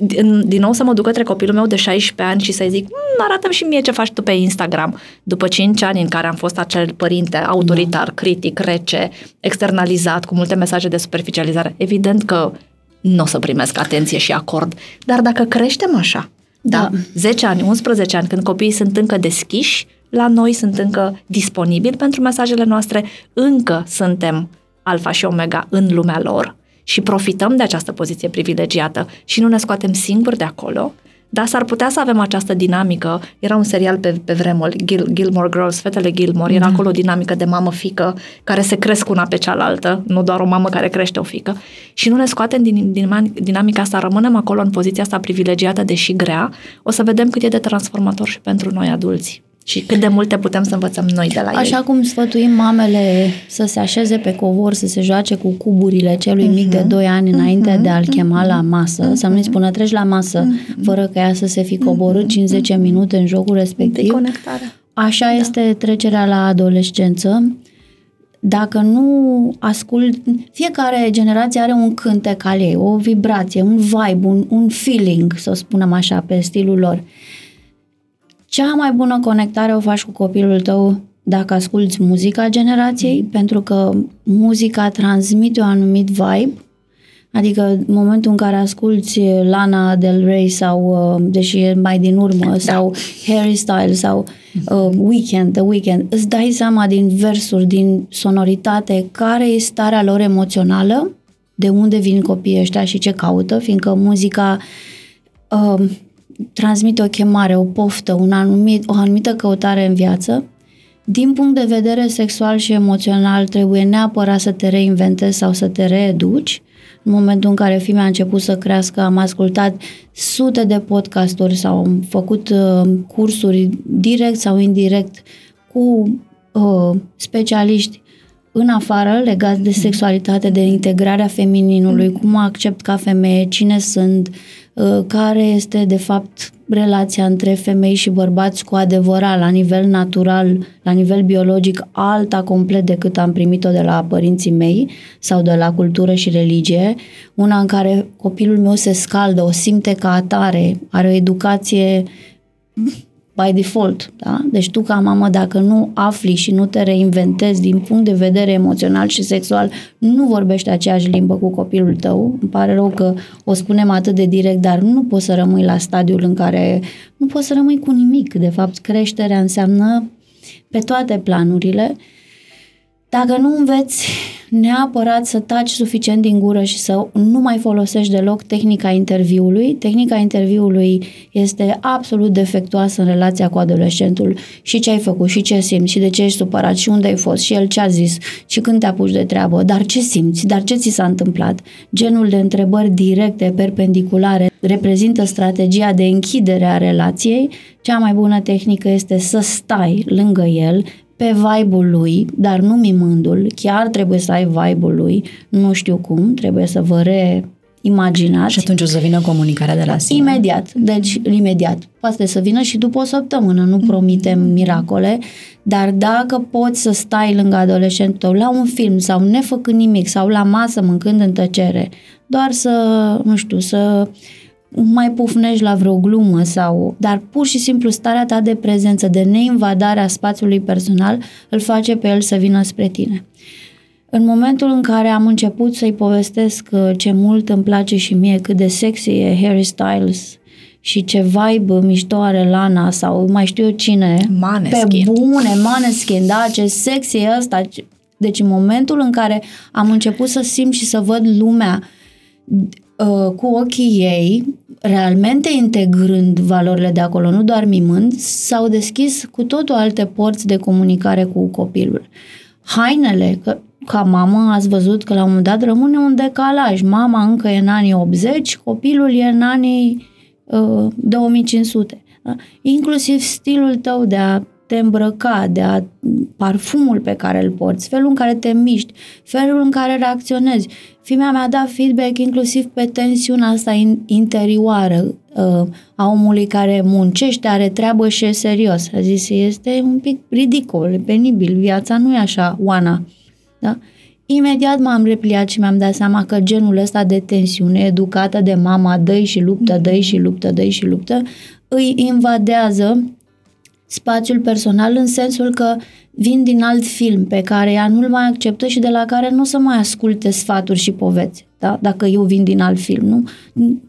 din, din nou să mă duc către copilul meu de 16 ani și să-i zic, "Mm, arată și mie ce faci tu pe Instagram. După 5 ani în care am fost acel părinte autoritar, critic, rece, externalizat, cu multe mesaje de superficializare, evident că nu o să primesc atenție și acord. Dar dacă creștem așa, da, Da. 10 ani, 11 ani, când copiii sunt încă deschiși, la noi sunt încă disponibili pentru mesajele noastre, încă suntem alfa și omega în lumea lor și profităm de această poziție privilegiată și nu ne scoatem singuri de acolo, Dar s-ar putea să avem această dinamică. Era un serial pe, pe vremuri, Gil, Gilmore Girls, fetele Gilmore. Era Da. acolo o dinamică de mamă-fică care se cresc una pe cealaltă, nu doar o mamă care crește o fică. Și nu ne scoatem din, din dinamica asta, rămânem acolo în poziția asta privilegiată, deși grea, o să vedem cât e de transformator și pentru noi adulți. Și cât de multe putem să învățăm noi de la Așa ei. cum sfătuim mamele să se așeze pe covor, să se joace cu cuburile celui mic de 2 ani înainte de a-l chema la masă, să nu-i spună treci la masă, fără ca ea să se fi coborât 50 minute în jocul respectiv. Deconectarea. Așa este trecerea la adolescență. Dacă nu ascult, fiecare generație are un cântec al ei, o vibrație, un vibe, un, un feeling, să spunem așa, pe stilul lor. Cea mai bună conectare o faci cu copilul tău dacă asculți muzica generației, pentru că muzica transmite un anumit vibe, adică în momentul în care asculți Lana Del Rey sau, uh, deși e mai din urmă, sau Harry Styles sau uh, Weekend, The Weekend, îți dai seama din versuri, din sonoritate, care e starea lor emoțională, de unde vin copiii ăștia și ce caută, fiindcă muzica uh, transmite o chemare, o poftă, un anumit, o anumită căutare în viață. Din punct de vedere sexual și emoțional, trebuie neapărat să te reinventezi sau să te reeduci. În momentul în care fiul meu a început să crească, am ascultat sute de podcasturi sau am făcut uh, cursuri direct sau indirect cu uh, specialiști în afară legați de sexualitate, de integrarea femininului, cum mă accept ca femeie, cine sunt, uh, care este de fapt relația între femei și bărbați cu adevărat, la nivel natural, la nivel biologic, alta complet decât am primit-o de la părinții mei sau de la cultură și religie, una în care copilul meu se scaldă, o simte ca atare, are o educație by default. Da? Deci tu ca mamă, dacă nu afli și nu te reinventezi din punct de vedere emoțional și sexual, nu vorbești aceeași limbă cu copilul tău. Îmi pare rău că o spunem atât de direct, dar nu poți să rămâi la stadiul în care nu poți să rămâi cu nimic. De fapt, creșterea înseamnă pe toate planurile. Dacă nu înveți neapărat să taci suficient din gură și să nu mai folosești deloc tehnica interviului, tehnica interviului este absolut defectuoasă în relația cu adolescentul. Și ce ai făcut? Și ce simți? Și de ce ești supărat? Și unde ai fost? Și el ce a zis? Și când te apuci de treabă, dar ce simți, dar ce ți s-a întâmplat. Genul de întrebări directe, perpendiculare, reprezintă strategia de închidere a relației. Cea mai bună tehnică este să stai lângă el, pe vibe-ul lui, dar nu mimându-l, chiar trebuie să ai vibe-ul lui, nu știu cum, trebuie să vă reimaginați. Și atunci o să vină comunicarea de la sine. Imediat, deci imediat. Poate să vină și după o săptămână, nu promitem miracole, dar dacă poți să stai lângă adolescentul tău la un film sau nefăcând nimic sau la masă mâncând în tăcere, doar să, nu știu, să mai pufnești la vreo glumă sau... Dar pur și simplu starea ta de prezență, de neinvadare a spațiului personal, îl face pe el să vină spre tine. În momentul în care am început să-i povestesc uh, ce mult îmi place și mie, cât de sexy e Harry Styles și ce vibe mișto are Lana sau mai știu eu cine, Maneskin. pe bune, Maneskin, da, ce sexy e ăsta. ce- Deci în momentul în care am început să simt și să văd lumea uh, cu ochii ei, realmente integrând valorile de acolo, nu doar mimând, s-au deschis cu totul alte porți de comunicare cu copilul. Hainele, că, ca mamă ați văzut că la un moment dat rămâne un decalaj. Mama încă e în anii 80, copilul e în anii uh, 2500. Da? Inclusiv stilul tău de a te îmbrăca, de a parfumul pe care îl porți, felul în care te miști, felul în care reacționezi. Fimea mi-a dat feedback inclusiv pe tensiunea asta in, interioară uh, a omului care muncește, are treabă și e serios. A zis, este un pic ridicol, penibil, viața nu e așa, Oana. Da? Imediat m-am repliat și mi-am dat seama că genul ăsta de tensiune educată de mama dă și luptă, dă și luptă, dă și luptă, îi invadează spațiul personal în sensul că vin din alt film pe care ea nu-l mai acceptă și de la care nu o să mai asculte sfaturi și poveți. Da? Dacă eu vin din alt film, nu?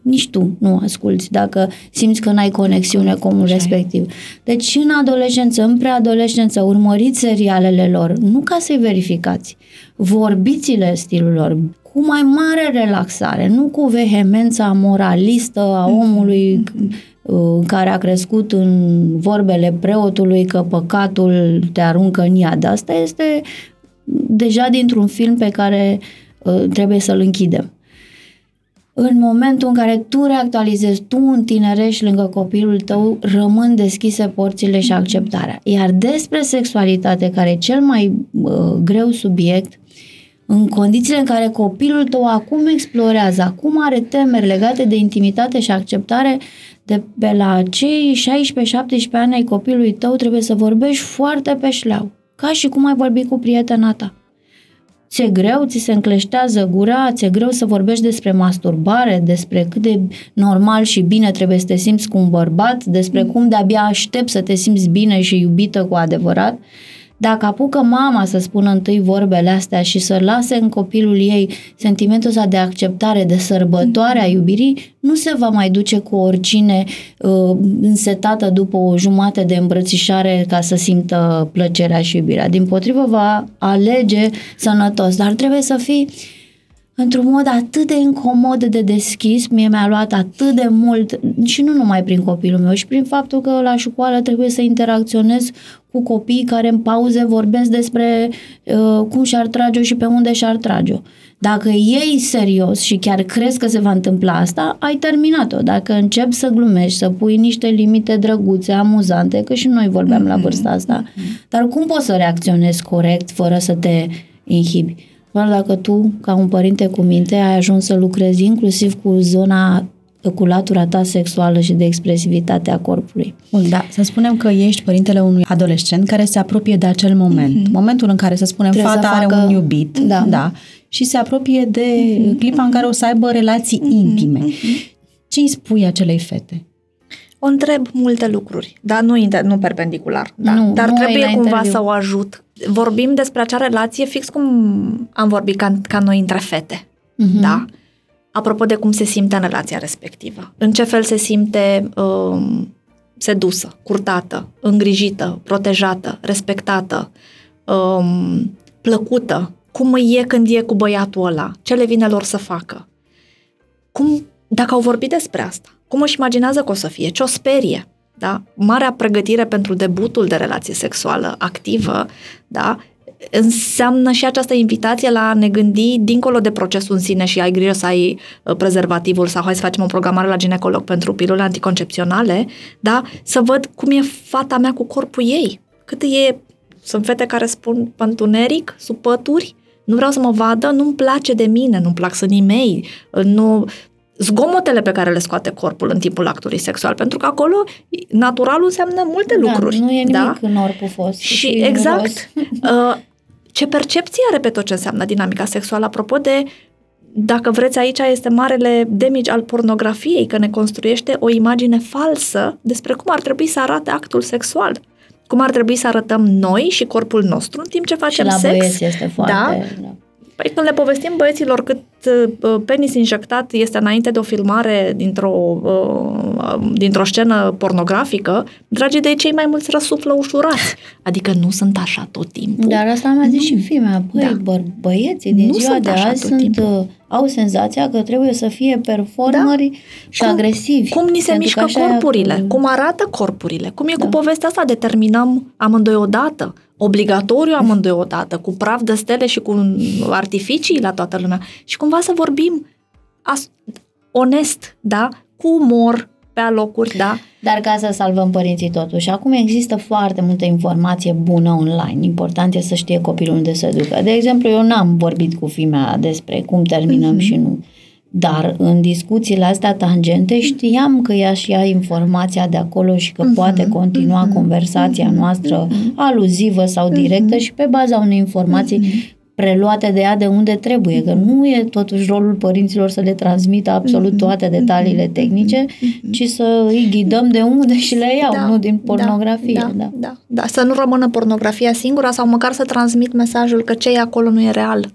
Nici tu nu asculți dacă simți că n-ai conexiune cu omul respectiv. Deci în adolescență, în preadolescență, urmăriți serialele lor, nu ca să-i verificați, vorbiți-le stilul lor, cu mai mare relaxare, nu cu vehemența moralistă a omului în care a crescut în vorbele preotului că păcatul te aruncă în iad. Asta este deja dintr-un film pe care uh, trebuie să-l închidem. În momentul în care tu reactualizezi, tu întinerești lângă copilul tău, rămân deschise porțile și acceptarea. Iar despre sexualitate, care e cel mai uh, greu subiect, în condițiile în care copilul tău acum explorează, acum are temeri legate de intimitate și acceptare, de pe la cei 16-17 ani ai copilului tău trebuie să vorbești foarte pe șleau, ca și cum ai vorbi cu prietena ta. Ți-e greu, ți se încleștează gura, ți-e greu să vorbești despre masturbare, despre cât de normal și bine trebuie să te simți cu un bărbat, despre cum de-abia aștept să te simți bine și iubită cu adevărat. Dacă apucă mama să spună întâi vorbele astea și să lase în copilul ei sentimentul ăsta de acceptare, de sărbătoare a iubirii, nu se va mai duce cu oricine uh, însetată după o jumătate de îmbrățișare ca să simtă plăcerea și iubirea. Din potrivă va alege sănătos, dar trebuie să fii într-un mod atât de incomod de deschis, mie mi-a luat atât de mult, și nu numai prin copilul meu, și prin faptul că la școală trebuie să interacționez cu copii care în pauze vorbesc despre uh, cum și-ar trage-o și pe unde și-ar trage-o. Dacă iei serios și chiar crezi că se va întâmpla asta, ai terminat-o. Dacă începi să glumești, să pui niște limite drăguțe, amuzante, că și noi vorbeam mm-hmm. la vârsta asta, mm-hmm. dar cum poți să reacționezi corect fără să te inhibi? Doar dacă tu, ca un părinte cu minte, ai ajuns să lucrezi inclusiv cu zona cu latura ta sexuală și de expresivitate a corpului. Bun, da, să spunem că ești părintele unui adolescent care se apropie de acel moment. Mm-hmm. Momentul în care, să spunem, Trebuie fata să facă... are un iubit, da. da, și se apropie de mm-hmm. clipa în care o să aibă relații mm-hmm. intime. Mm-hmm. Ce îi spui acelei fete? O întreb multe lucruri, dar nu, inter, nu perpendicular. Da. Nu, dar nu trebuie cumva interviu. să o ajut. Vorbim despre acea relație fix cum am vorbit ca, ca noi între fete. Mm-hmm. Da? apropo de cum se simte în relația respectivă. În ce fel se simte um, sedusă, curtată, îngrijită, protejată, respectată, um, plăcută, cum e când e cu băiatul ăla, ce le vine lor să facă. Cum, dacă au vorbit despre asta, cum își imaginează că o să fie, ce o sperie, da? Marea pregătire pentru debutul de relație sexuală activă, da? înseamnă și această invitație la a ne gândi dincolo de procesul în sine și ai grijă să ai uh, prezervativul sau hai să facem o programare la ginecolog pentru pilule anticoncepționale, da? să văd cum e fata mea cu corpul ei. Cât e... Sunt fete care spun pântuneric, sub pături, nu vreau să mă vadă, nu-mi place de mine, nu-mi plac sânii mei, nu, zgomotele pe care le scoate corpul în timpul actului sexual, pentru că acolo naturalul înseamnă multe da, lucruri. nu e nimic da? în orpul fost. Și exact. Uh, ce percepție are pe tot ce înseamnă dinamica sexuală? Apropo de dacă vreți, aici este marele damage al pornografiei, că ne construiește o imagine falsă despre cum ar trebui să arate actul sexual. Cum ar trebui să arătăm noi și corpul nostru în timp ce facem și la sex. este foarte... Da? da. Păi când le povestim băieților cât uh, penis injectat este înainte de o filmare dintr-o, uh, dintr-o scenă pornografică, dragii de cei mai mulți răsuflă ușurați. Adică nu sunt așa tot timpul. Dar asta mi-a zis și fimea. Băi, da. bă, băieții din nu ziua de azi sunt, timpul. Uh, au senzația că trebuie să fie performări da. și cum, agresivi. Cum ni se mișcă corpurile, cu... cum arată corpurile, cum e da. cu povestea asta, determinăm amândoi odată obligatoriu amândoi odată, cu praf de stele și cu artificii la toată lumea. Și cumva să vorbim as- onest, da? Cu umor, pe alocuri, da? Dar ca să salvăm părinții totuși, acum există foarte multă informație bună online. Important e să știe copilul unde se ducă. De exemplu, eu n-am vorbit cu fimea despre cum terminăm mm-hmm. și nu. Dar în discuțiile astea tangente știam că ea și ia informația de acolo și că uh-huh, poate continua uh-huh, conversația noastră uh-huh, aluzivă sau directă uh-huh, și pe baza unei informații uh-huh. preluate de ea de unde trebuie, că nu e totuși rolul părinților să le transmită absolut toate detaliile tehnice, ci să îi ghidăm de unde și le iau, da, nu din pornografie. Da, da, da, da, să nu rămână pornografia singura sau măcar să transmit mesajul că ce e acolo nu e real.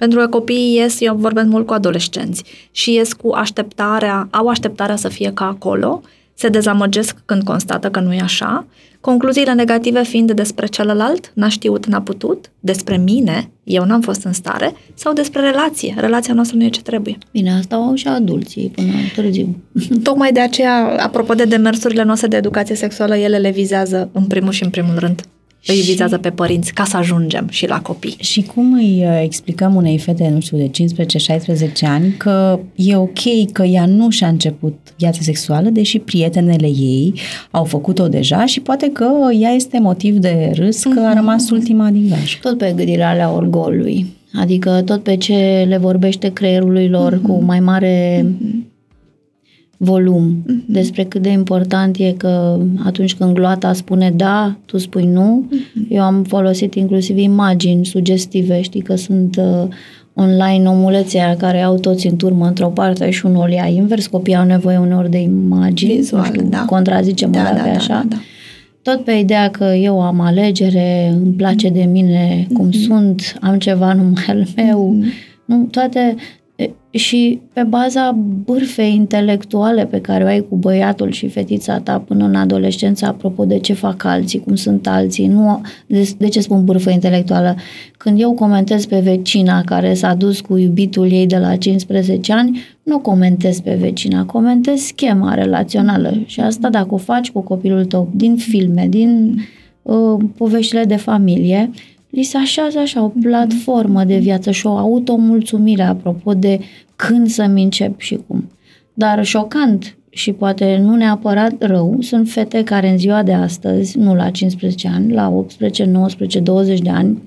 Pentru că copiii ies, eu vorbesc mult cu adolescenți, și ies cu așteptarea, au așteptarea să fie ca acolo, se dezamăgesc când constată că nu e așa, concluziile negative fiind despre celălalt, n-a știut, n-a putut, despre mine, eu n-am fost în stare, sau despre relație, relația noastră nu e ce trebuie. Bine, asta au și adulții până târziu. Tocmai de aceea, apropo de demersurile noastre de educație sexuală, ele le vizează în primul și în primul rând îi și... vizează pe părinți ca să ajungem și la copii. Și cum îi uh, explicăm unei fete, nu știu, de 15-16 ani că e ok că ea nu și-a început viața sexuală, deși prietenele ei au făcut-o deja și poate că ea este motiv de râs că a mhm. rămas ultima din gaș. Tot pe gândirea alea orgolului. Adică tot pe ce le vorbește creierului lor mm-hmm. cu mai mare mm-hmm volum mm-hmm. despre cât de important e că atunci când gloata spune da, tu spui nu. Mm-hmm. Eu am folosit inclusiv imagini sugestive, știi că sunt uh, online omulețe care au toți în turmă într-o parte și unul ia invers, copiii au nevoie uneori de imagini, Vizual, știu, da. contrazicem da, da, da, așa. Da, da. Tot pe ideea că eu am alegere, îmi place de mine cum mm-hmm. sunt, am ceva numai meu, mm-hmm. nu, toate și pe baza bârfei intelectuale pe care o ai cu băiatul și fetița ta până în adolescență, apropo de ce fac alții, cum sunt alții, nu, de, de ce spun bârfă intelectuală? Când eu comentez pe vecina care s-a dus cu iubitul ei de la 15 ani, nu comentez pe vecina, comentez schema relațională și asta dacă o faci cu copilul tău din filme, din uh, poveștile de familie, li se așează așa o platformă de viață și o automulțumire apropo de când să-mi încep și cum. Dar șocant și poate nu neapărat rău, sunt fete care în ziua de astăzi, nu la 15 ani, la 18, 19, 20 de ani,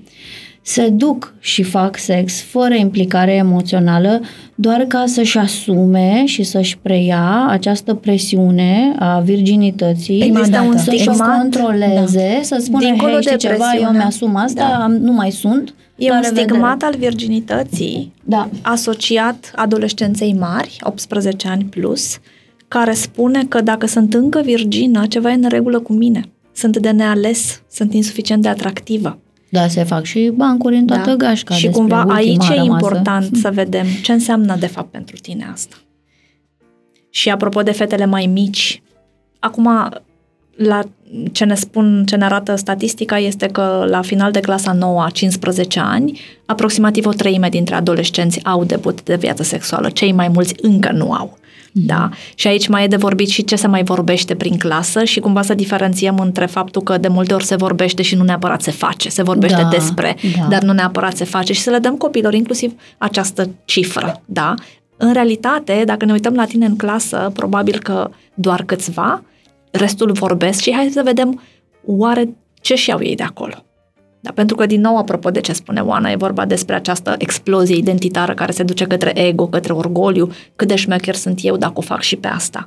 se duc și fac sex fără implicare emoțională, doar ca să-și asume și să-și preia această presiune a virginității, Există un să-și controleze, da. să spună, Dincolo hei, știi ceva, eu mi-asum asta, da. nu mai sunt. E un stigmat vedere. al virginității da. asociat adolescenței mari, 18 ani plus, care spune că dacă sunt încă virgină, ceva e în regulă cu mine. Sunt de neales, sunt insuficient de atractivă. Da, se fac și bancuri în toată da. gașca. Și cumva aici e important să vedem ce înseamnă de fapt pentru tine asta. Și apropo de fetele mai mici, acum la ce ne spun, ce ne arată statistica este că la final de clasa 9 15 ani, aproximativ o treime dintre adolescenți au debut de viață sexuală, cei mai mulți încă nu au. Da? Și aici mai e de vorbit și ce se mai vorbește prin clasă și cumva să diferențiem între faptul că de multe ori se vorbește și nu neapărat se face, se vorbește da, despre, da. dar nu neapărat se face și să le dăm copilor inclusiv această cifră, da? În realitate, dacă ne uităm la tine în clasă, probabil că doar câțiva, restul vorbesc și hai să vedem oare ce și-au ei de acolo. Da, pentru că, din nou, apropo de ce spune Oana, e vorba despre această explozie identitară care se duce către ego, către orgoliu, cât de șmecher sunt eu dacă o fac și pe asta.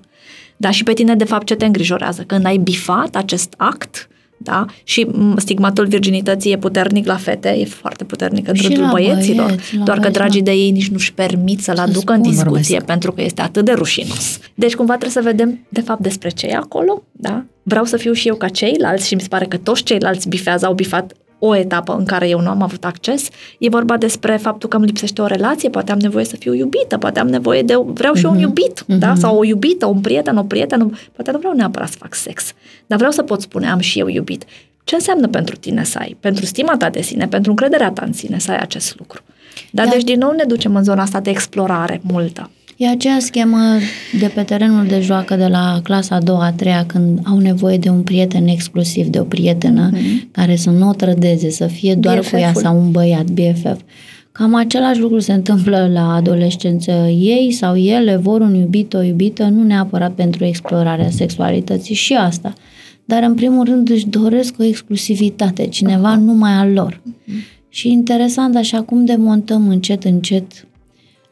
Da, și pe tine, de fapt, ce te îngrijorează? Când ai bifat acest act, da? Și stigmatul virginității e puternic la fete, e foarte puternic în rândul băieților, băieți, doar băieți, că dragii da. de ei nici nu-și permit să-l aducă în discuție vorbesc. pentru că este atât de rușinos. Deci cumva trebuie să vedem de fapt despre ce e acolo, da? Vreau să fiu și eu ca ceilalți și mi se pare că toți ceilalți bifează, au bifat o etapă în care eu nu am avut acces. E vorba despre faptul că îmi lipsește o relație, poate am nevoie să fiu iubită, poate am nevoie de, vreau și eu un mhm. iubit, uh-huh. da? Sau o iubită, un prieten, o prietenă, poate nu vreau neapărat să fac sex, dar vreau să pot spune am și eu iubit. Ce înseamnă pentru tine să ai, pentru stima ta de sine, pentru încrederea ta în sine să ai acest lucru? Dar da. deci din nou ne ducem în zona asta de explorare multă. E aceea schemă de pe terenul de joacă de la clasa a doua, a treia, când au nevoie de un prieten exclusiv, de o prietenă mm-hmm. care să nu o trădeze, să fie doar BFF-ul. cu ea sau un băiat, BFF. Cam același lucru se întâmplă la adolescență. Ei sau ele vor un iubit, o iubită, nu neapărat pentru explorarea sexualității și asta. Dar în primul rând își doresc o exclusivitate, cineva numai al lor. Mm-hmm. Și interesant așa cum demontăm încet, încet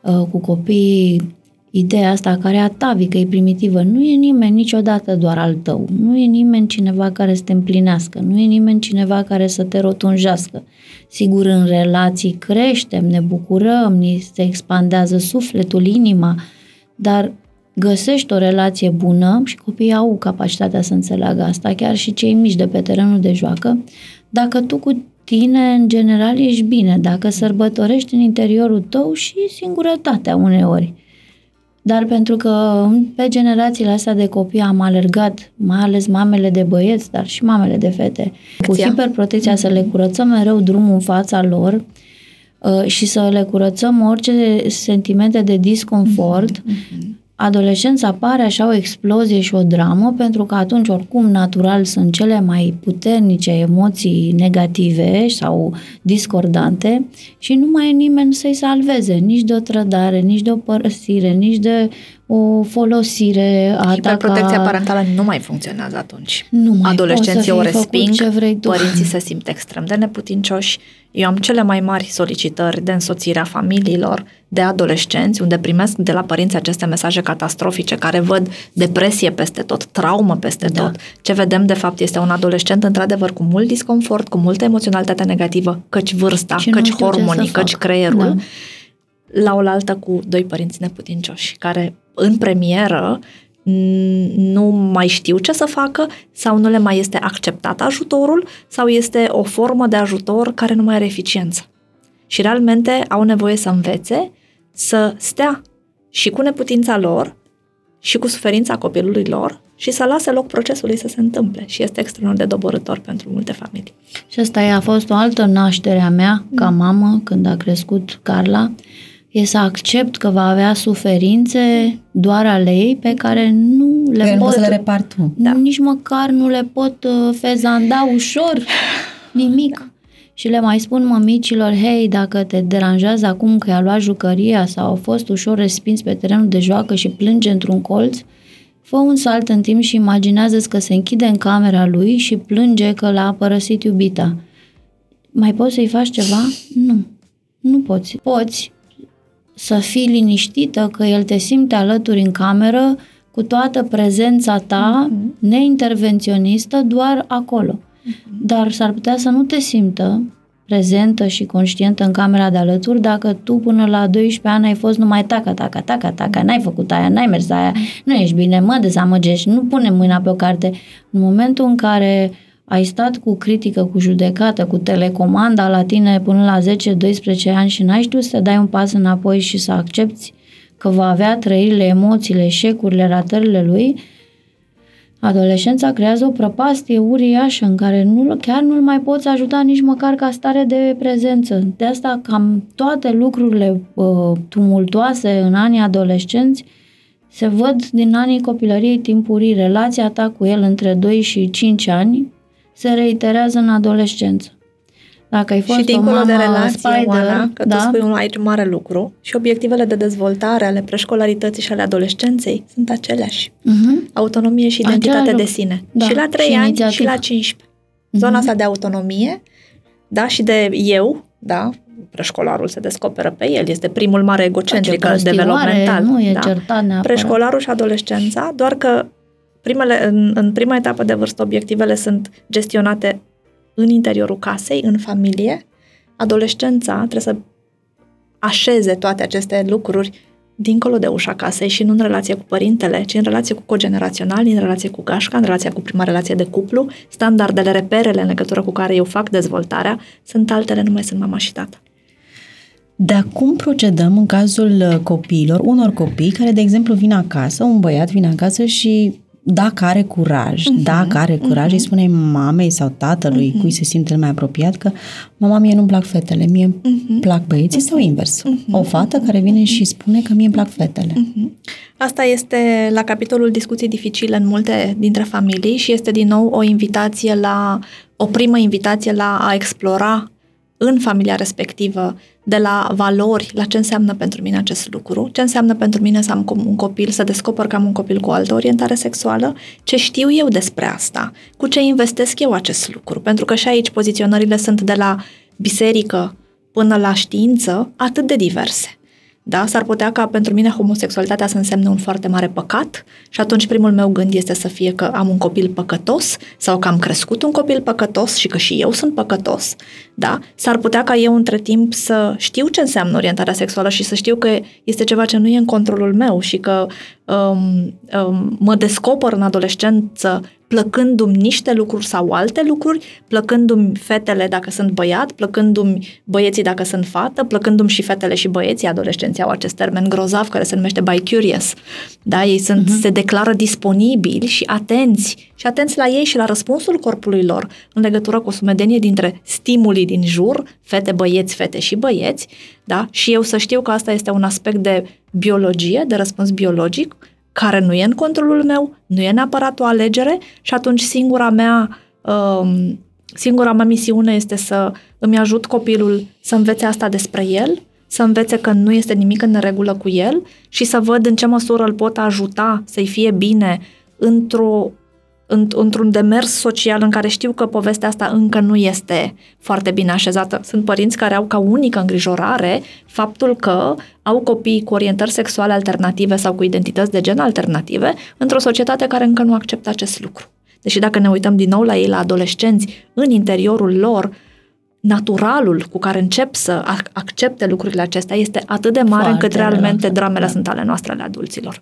Uh, cu copiii ideea asta care e atavică, e primitivă. Nu e nimeni niciodată doar al tău. Nu e nimeni cineva care să te împlinească. Nu e nimeni cineva care să te rotunjească. Sigur, în relații creștem, ne bucurăm, ni se expandează sufletul, inima, dar găsești o relație bună și copiii au capacitatea să înțeleagă asta, chiar și cei mici de pe terenul de joacă, dacă tu cu tine, în general, ești bine dacă sărbătorești în interiorul tău și singurătatea uneori. Dar pentru că pe generațiile astea de copii am alergat, mai ales mamele de băieți, dar și mamele de fete, cu Ția. hiperprotecția mm-hmm. să le curățăm mereu drumul în fața lor uh, și să le curățăm orice sentimente de disconfort, mm-hmm. Adolescența apare așa o explozie și o dramă, pentru că atunci, oricum, natural sunt cele mai puternice emoții negative sau discordante și nu mai e nimeni să-i salveze, nici de o trădare, nici de o părăsire, nici de o folosire a Și pe ta protecția ca- parentală nu mai funcționează atunci. Nu mai poți Adolescenții să o fii făcut resping, ce vrei tu. părinții se simt extrem de neputincioși. Eu am cele mai mari solicitări de însoțire a familiilor, de adolescenți, unde primesc de la părinți aceste mesaje catastrofice care văd depresie peste tot, traumă peste Da. tot. Ce vedem de fapt este un adolescent într-adevăr cu mult disconfort, cu multă emoționalitate negativă, căci vârsta, Și nu căci știu ce hormonii, să căci fac. creierul, Da. la oaltă cu doi părinți neputincioși, care în premieră n- nu mai știu ce să facă sau nu le mai este acceptat ajutorul sau este o formă de ajutor care nu mai are eficiență. Și realmente au nevoie să învețe să stea și cu neputința lor și cu suferința copilului lor și să lase loc procesului să se întâmple. Și este extraordinar de doborător pentru multe familii. Și asta a fost o altă naștere a mea ca mamă când a crescut Carla, e să accept că va avea suferințe doar ale ei pe care nu le Că nu pot, poți să le repar tu. da. nici măcar nu le pot uh, fezanda ușor, nimic. Și le mai spun mămicilor, hei, dacă te deranjează acum că i-a luat jucăria sau a fost ușor respins pe terenul de joacă și plânge într-un colț, fă un salt în timp și imaginează că se închide în camera lui și plânge că l-a părăsit iubita. Mai poți să-i faci ceva? Nu. Nu poți. Poți să fii liniștită că el te simte alături în cameră cu toată prezența ta Mhm. neintervenționistă doar acolo. Dar s-ar putea să nu te simtă prezentă și conștientă în camera de alături dacă tu până la 12 ani ai fost numai taca, taca, taca, taca, n-ai făcut aia, n-ai mers aia, nu ești bine, mă dezamăgești, nu pune mâna pe o carte. În momentul în care ai stat cu critică, cu judecată, cu telecomanda la tine până la 10-12 ani și n-ai știut să dai un pas înapoi și să accepti că va avea trăirile, emoțiile, eșecurile, ratările lui, adolescența creează o prăpastie uriașă în care nu, chiar nu-l mai poți ajuta nici măcar ca stare de prezență. De asta cam toate lucrurile uh, tumultoase în anii adolescenți se văd din anii copilăriei timpurii. Relația ta cu el între 2 și 5 ani se reiterează în adolescență. Dacă ai fost și dincolo o mamă de relație, spider, Oana, că da? tu spui un aici mare lucru, și obiectivele de dezvoltare ale preșcolarității și ale adolescenței sunt aceleași. Uh-huh. Autonomie și identitate Același de lucru. sine. Da, Și la 3 și ani inițiativă. și la 15. Zona Mhm. asta de autonomie, da, și de eu, da, preșcolarul se descoperă pe el, este primul mare egocentric Ce prostioare, developmental. Nu e da. certat neapărat. Preșcolarul și adolescența, doar că primele, în, în prima etapă de vârstă obiectivele sunt gestionate în interiorul casei, în familie. Adolescența trebuie să așeze toate aceste lucruri dincolo de ușa casei și nu în relație cu părintele, ci în relație cu cogeneraționali, în relație cu gașca, în relația cu prima relație de cuplu. Standardele, reperele în legătură cu care eu fac dezvoltarea sunt altele, nu mai sunt mama și tata. Dar cum procedăm în cazul uh, copiilor, unor copii care, de exemplu, vin acasă, un băiat vine acasă și dacă are curaj, Mhm, uh-huh, dacă are curaj, uh-huh. îi spune mamei sau tatălui, uh-huh. cui se simte cel mai apropiat, că mama, mie nu-mi plac fetele, mie uh-huh. plac băieții sau invers. Uh-huh. O fată care vine și spune că mie îmi plac fetele. Uh-huh. Asta este la capitolul discuții dificile în multe dintre familii și este din nou o invitație la, o primă invitație la a explora în familia respectivă de la valori, la ce înseamnă pentru mine acest lucru, ce înseamnă pentru mine să am un copil, să descoper că am un copil cu o altă orientare sexuală, ce știu eu despre asta, cu ce investesc eu acest lucru, pentru că și aici poziționările sunt de la biserică până la știință atât de diverse. Da? S-ar putea ca pentru mine homosexualitatea să însemne un foarte mare păcat și atunci primul meu gând este să fie că am un copil păcătos sau că am crescut un copil păcătos și că și eu sunt păcătos. Da? S-ar putea ca eu între timp să știu ce înseamnă orientarea sexuală și să știu că este ceva ce nu e în controlul meu și că um, um, mă descoper în adolescență plăcându-mi niște lucruri sau alte lucruri, plăcându-mi fetele dacă sunt băiat, plăcându-mi băieții dacă sunt fată, plăcându-mi și fetele și băieții, adolescenții au acest termen grozav care se numește bi-curious. Da, ei sunt, uh-huh. se declară disponibili și atenți și atenți la ei și la răspunsul corpului lor în legătură cu o sumedenie dintre stimulii din jur, fete, băieți, fete și băieți, da? Și eu să știu că asta este un aspect de biologie, de răspuns biologic, care nu e în controlul meu, nu e neapărat o alegere și atunci singura mea, um, singura mea misiune este să îmi ajut copilul să învețe asta despre el, să învețe că nu este nimic în regulă cu el și să văd în ce măsură îl pot ajuta să-i fie bine într-o într-un demers social în care știu că povestea asta încă nu este foarte bine așezată. Sunt părinți care au ca unică îngrijorare faptul că au copii cu orientări sexuale alternative sau cu identități de gen alternative într-o societate care încă nu acceptă acest lucru. Deși dacă ne uităm din nou la ei, la adolescenți, în interiorul lor, naturalul cu care încep să accepte lucrurile acestea este atât de mare Foarte încât realmente dramele da. sunt ale noastre, ale adulților.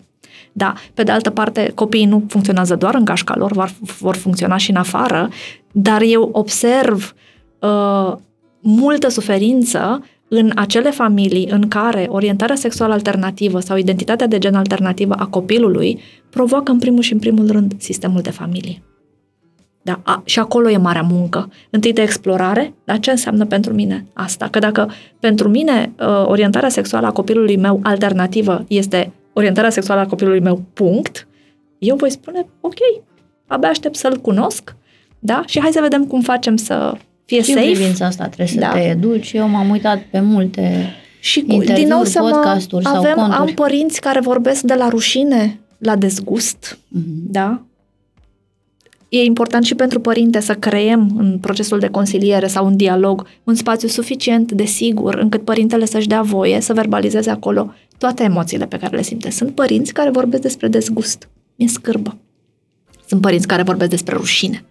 Da, pe de altă parte, copiii nu funcționează doar în gașca lor, vor, vor funcționa și în afară, dar eu observ uh, multă suferință în acele familii în care orientarea sexuală alternativă sau identitatea de gen alternativă a copilului provoacă în primul și în primul rând sistemul de familie. Da, a, și acolo e marea muncă. Întâi de explorare, dar ce înseamnă pentru mine asta? Că dacă pentru mine uh, orientarea sexuală a copilului meu alternativă este orientarea sexuală a copilului meu, punct, eu voi spune, ok, abia aștept să-l cunosc, da? Și hai să vedem cum facem să fie și safe. în privința asta trebuie da. să te educi. Eu m-am uitat pe multe și cu, din nou să podcasturi avem, sau conturi. Am părinți care vorbesc de la rușine la dezgust, mm-hmm. da? E important și pentru părinte să creăm în procesul de consiliere sau un dialog un spațiu suficient de sigur încât părintele să-și dea voie să verbalizeze acolo toate emoțiile pe care le simte. Sunt părinți care vorbesc despre dezgust. Mi-e scârbă. Sunt părinți care vorbesc despre rușine.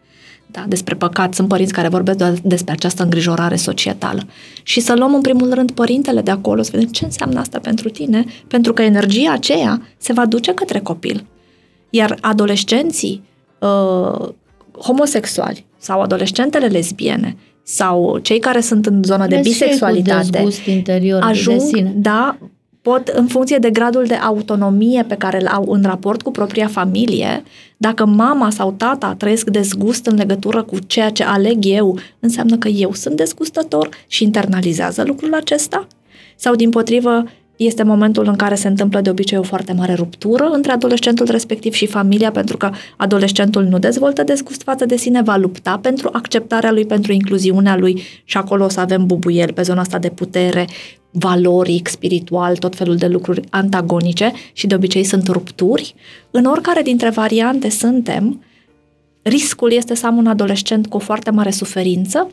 Da, despre păcat. Sunt părinți care vorbesc doar despre această îngrijorare societală. Și să luăm în primul rând părintele de acolo, să vedem ce înseamnă asta pentru tine, pentru că energia aceea se va duce către copil. Iar adolescenții uh, homosexuali sau adolescentele lesbiene sau cei care sunt în zona de bisexualitate interior ajung, de sine. da, pot, în funcție de gradul de autonomie pe care îl au în raport cu propria familie, dacă mama sau tata trăiesc dezgust în legătură cu ceea ce aleg eu, înseamnă că eu sunt dezgustător și internalizează lucrul acesta? Sau, din potrivă, este momentul în care se întâmplă de obicei o foarte mare ruptură între adolescentul respectiv și familia, pentru că adolescentul nu dezvoltă dezgust față de sine, va lupta pentru acceptarea lui, pentru incluziunea lui și acolo o să avem bubuiel pe zona asta de putere, valoric, spiritual, tot felul de lucruri antagonice și de obicei sunt rupturi. În oricare dintre variante suntem, riscul este să am un adolescent cu o foarte mare suferință,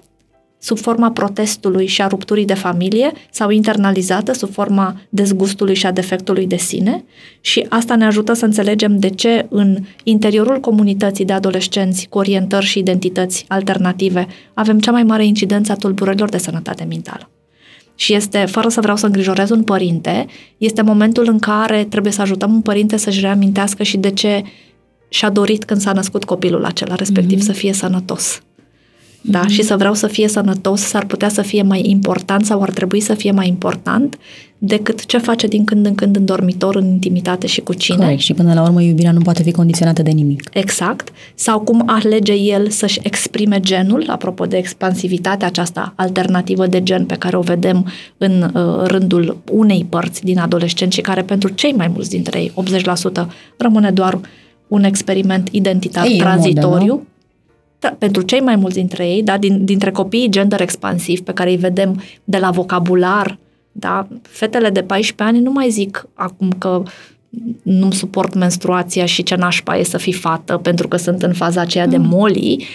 sub forma protestului și a rupturii de familie sau internalizată sub forma dezgustului și a defectului de sine și asta ne ajută să înțelegem de ce în interiorul comunității de adolescenți cu orientări și identități alternative avem cea mai mare incidență a tulburărilor de sănătate mentală. Și este, fără să vreau să îngrijorez un părinte, este momentul în care trebuie să ajutăm un părinte să-și reamintească și de ce și-a dorit când s-a născut copilul acela, respectiv mm-hmm. să fie sănătos da? Mm-hmm. și să vreau să fie sănătos, s-ar putea să fie mai important sau ar trebui să fie mai important decât ce face din când în când în dormitor, în intimitate și cu cine. Corect. Și până la urmă iubirea nu poate fi condiționată de nimic. Exact. Sau cum alege el să-și exprime genul, apropo de expansivitatea aceasta alternativă de gen pe care o vedem în uh, rândul unei părți din adolescenți și care pentru cei mai mulți dintre ei, 80%, rămâne doar un experiment identitar Ei, tranzitoriu. Modă, da, pentru cei mai mulți dintre ei, da, din, dintre copiii gender expansiv pe care îi vedem de la vocabular, da, fetele de 14 ani nu mai zic acum că nu suport menstruația și ce nașpa e să fii fată pentru că sunt în faza aceea mm. de moli,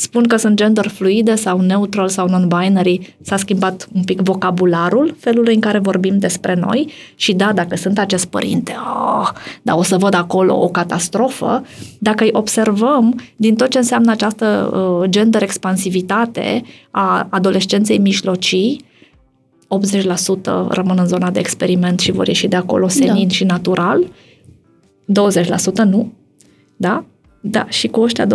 spun că sunt gender fluide sau neutral sau non-binary, s-a schimbat un pic vocabularul, felul în care vorbim despre noi și da, dacă sunt acest părinte, oh, da, o să văd acolo o catastrofă, dacă îi observăm din tot ce înseamnă această uh, gender expansivitate a adolescenței mijlocii, 80% rămân în zona de experiment și vor ieși de acolo senin da. și natural, 20% nu, da? Da, și cu ăștia 20%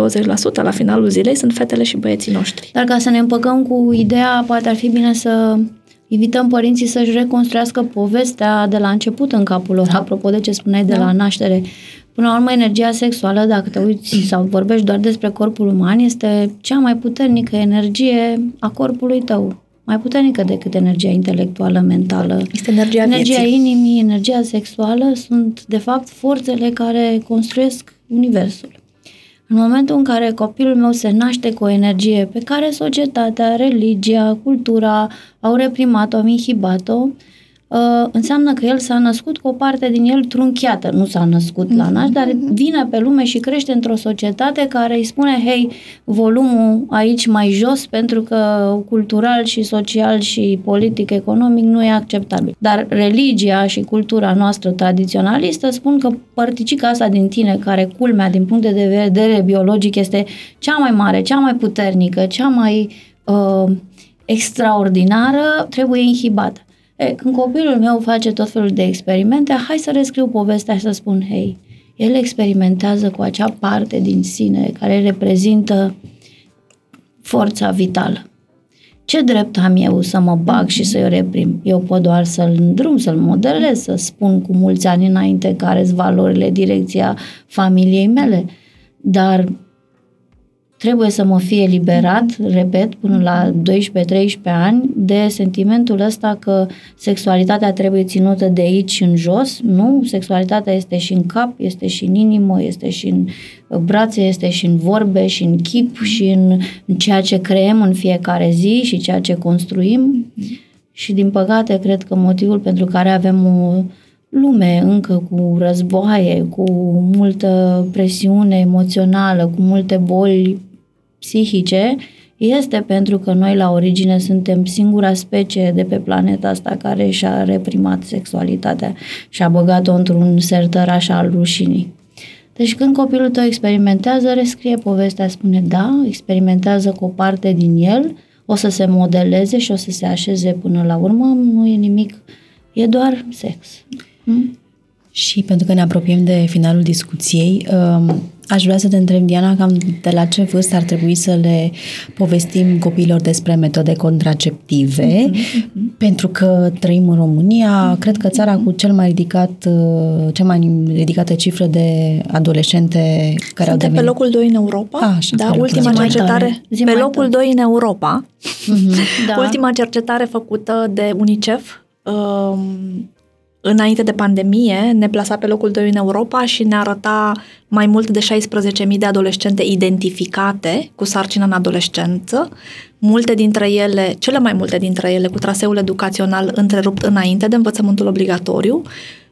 la finalul zilei sunt fetele și băieții noștri. Dar ca să ne împăcăm cu ideea, poate ar fi bine să invităm părinții să-și reconstruiască povestea de la început în capul lor, apropo de ce spuneai de Da. la naștere. Până la urmă, energia sexuală, dacă te uiți sau vorbești doar despre corpul uman, este cea mai puternică energie a corpului tău. Mai puternică decât energia intelectuală, mentală. Este energia Energia vieții. inimii, energia sexuală sunt, de fapt, forțele care construiesc universul. În momentul în care copilul meu se naște cu o energie pe care societatea, religia, cultura au reprimat-o, au inhibat-o, uh, înseamnă că el s-a născut cu o parte din el trunchiată. Nu s-a născut la naș, dar vine pe lume și crește într-o societate care îi spune, hei, volumul aici mai jos pentru că cultural și social și politic, economic nu e acceptabil. Dar religia și cultura noastră tradiționalistă spun că părticica asta din tine, care culmea din punct de vedere biologic este cea mai mare, cea mai puternică, cea mai uh, extraordinară, trebuie inhibată. E, când copilul meu face tot felul de experimente, hai să rescriu povestea și să spun, hei, el experimentează cu acea parte din sine care reprezintă forța vitală. Ce drept am eu să mă bag și să-i reprim? Eu pot doar să-l îndrum, să-l modelez, să spun cu mulți ani înainte care sunt valorile, direcția familiei mele. Dar trebuie să mă fie eliberat, repet, până la 12-13 ani, de sentimentul ăsta că sexualitatea trebuie ținută de aici în jos. Nu, sexualitatea este și în cap, este și în inimă, este și în brațe, este și în vorbe, și în chip, și în, în ceea ce creăm în fiecare zi și ceea ce construim. Și din păcate, cred că motivul pentru care avem o lume încă cu războaie, cu multă presiune emoțională, cu multe boli psihice, este pentru că noi la origine suntem singura specie de pe planeta asta care și-a reprimat sexualitatea și a băgat-o într-un sertăraș al rușinii. Deci când copilul tău experimentează, rescrie povestea, spune da, experimentează cu o parte din el, o să se modeleze și o să se așeze până la urmă, nu e nimic, e doar sex. Hmm? Și pentru că ne apropiem de finalul discuției, um, aș vrea să te întreb, Diana, cam de la ce vârstă ar trebui să le povestim copiilor despre metode contraceptive, pentru că trăim în România, cred că țara cu cel mai ridicat, uh, cea mai ridicată cifră de adolescente care au Suntem pe devenit... locul 2 în Europa. A, așa, da, pe locul ultima doi. Zi mai cercetare tare. Zi pe mai locul tare. 2 în Europa. Da. Ultima cercetare făcută de UNICEF um, înainte de pandemie ne plasa pe locul 2 în Europa și ne arăta mai mult de 16.000 de adolescente identificate cu sarcină în adolescență, multe dintre ele, cele mai multe dintre ele cu traseul educațional întrerupt înainte de învățământul obligatoriu,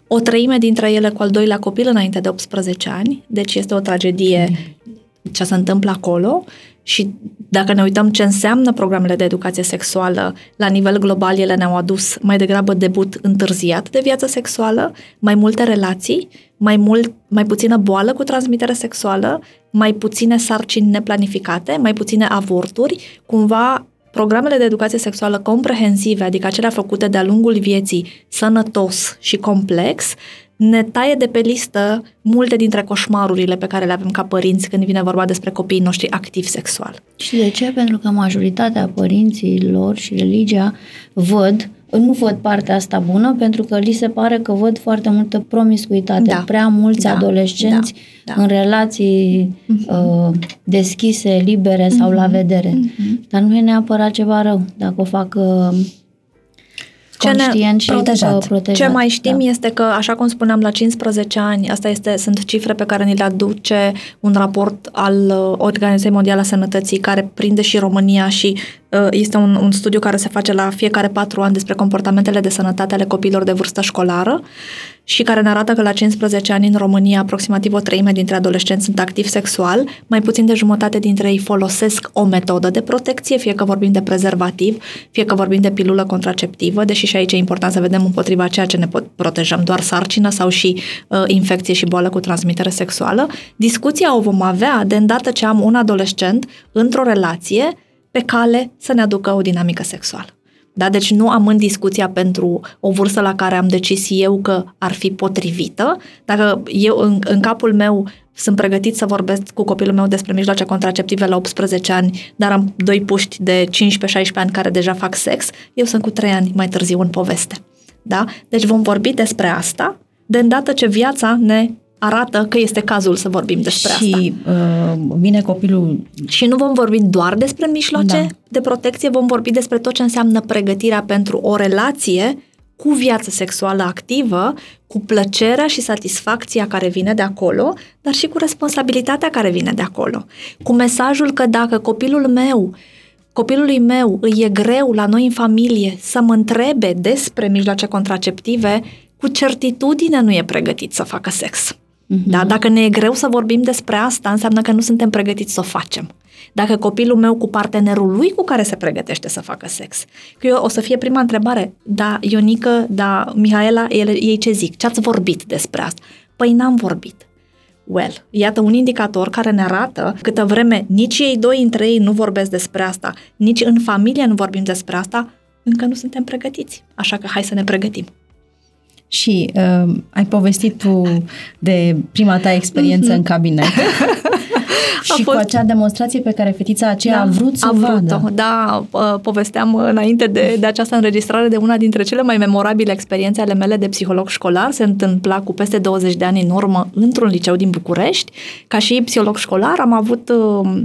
o treime dintre ele cu al doilea copil înainte de 18 ani, deci este o tragedie ce se întâmplă acolo și dacă ne uităm ce înseamnă programele de educație sexuală, la nivel global ele ne-au adus mai degrabă debut întârziat de viață sexuală, mai multe relații, mai, mult, mai puțină boală cu transmitere sexuală, mai puține sarcini neplanificate, mai puține avorturi, cumva programele de educație sexuală comprehensive, adică acelea făcute de-a lungul vieții, sănătos și complex, ne taie de pe listă multe dintre coșmarurile pe care le avem ca părinți când vine vorba despre copiii noștri activi sexual. Și de ce? Pentru că majoritatea părinților și religia văd, nu văd partea asta bună, pentru că li se pare că văd foarte multă promiscuitate, Da. prea mulți Da. adolescenți Da. Da. în relații uh, deschise, libere sau la vedere. Dar nu e neapărat ceva rău dacă o fac uh, Ce ne- conștient și protejat. uh, protejat. Ce mai știm da. este că, așa cum spuneam, la 15 ani, asta este, sunt cifre pe care ni le aduce un raport al uh, Organizației Mondiale a Sănătății, care prinde și România și uh, este un, un studiu care se face la fiecare patru ani despre comportamentele de sănătate ale copiilor de vârstă școlară și care ne arată că la 15 ani în România aproximativ o treime dintre adolescenți sunt activi sexual, mai puțin de jumătate dintre ei folosesc o metodă de protecție, fie că vorbim de prezervativ, fie că vorbim de pilulă contraceptivă, deși și aici e important să vedem împotriva ceea ce ne pot protejăm, doar sarcină sau și uh, infecție și boală cu transmitere sexuală. Discuția o vom avea de îndată ce am un adolescent într-o relație pe cale să ne aducă o dinamică sexuală. Da? Deci nu am în discuția pentru o vârstă la care am decis eu că ar fi potrivită. Dacă eu în, în capul meu sunt pregătit să vorbesc cu copilul meu despre mijloace contraceptive la 18 ani, dar am doi puști de 15-16 ani care deja fac sex, eu sunt cu 3 ani mai târziu în poveste. Da? Deci vom vorbi despre asta de îndată ce viața ne arată că este cazul să vorbim despre și, asta. Și uh, vine copilul... Și nu vom vorbi doar despre mijloace da. de protecție, vom vorbi despre tot ce înseamnă pregătirea pentru o relație cu viață sexuală activă, cu plăcerea și satisfacția care vine de acolo, dar și cu responsabilitatea care vine de acolo. Cu mesajul că dacă copilul meu copilului meu îi e greu la noi în familie să mă întrebe despre mijloace contraceptive, cu certitudine nu e pregătit să facă sex. Mm-hmm. Da? Dacă ne e greu să vorbim despre asta, înseamnă că nu suntem pregătiți să o facem. Dacă copilul meu cu partenerul lui cu care se pregătește să facă sex. Că eu o să fie prima întrebare, da, Ionică, da, Mihaela, ele, ei ce zic? Ce ați vorbit despre asta? Păi n-am vorbit. Well, iată un indicator care ne arată câtă vreme nici ei doi între ei nu vorbesc despre asta, nici în familie nu vorbim despre asta, încă nu suntem pregătiți. Așa că hai să ne pregătim. Și uh, ai povestit tu de prima ta experiență mm-hmm. în cabinet. și fost... cu acea demonstrație pe care fetița aceea da, a vrut să a vrut vadă. Da, uh, povesteam înainte de, de această înregistrare de una dintre cele mai memorabile experiențe ale mele de psiholog școlar. Se întâmpla cu peste 20 de ani în urmă într-un liceu din București. Ca și psiholog școlar am avut uh,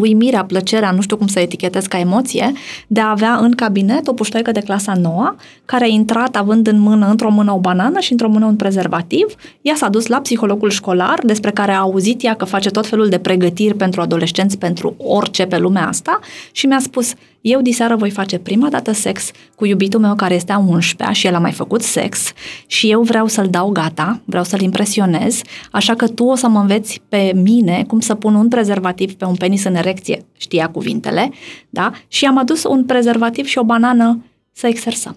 uimirea, plăcerea, nu știu cum să etichetez ca emoție, de a avea în cabinet o puștoică de clasa 9 care a intrat având în mână, într-o mână o banană și într-o mână un prezervativ. Ea s-a dus la psihologul școlar, despre care a auzit ea că face tot felul de pregătiri pentru adolescenți, pentru orice pe lumea asta și mi-a spus, eu diseară voi face prima dată sex cu iubitul meu care este a 11 și el a mai făcut sex și eu vreau să-l dau gata, vreau să-l impresionez, așa că tu o să mă înveți pe mine cum să pun un prezervativ pe un penis în erecție, știa cuvintele, da? Și am adus un prezervativ și o banană să exersăm.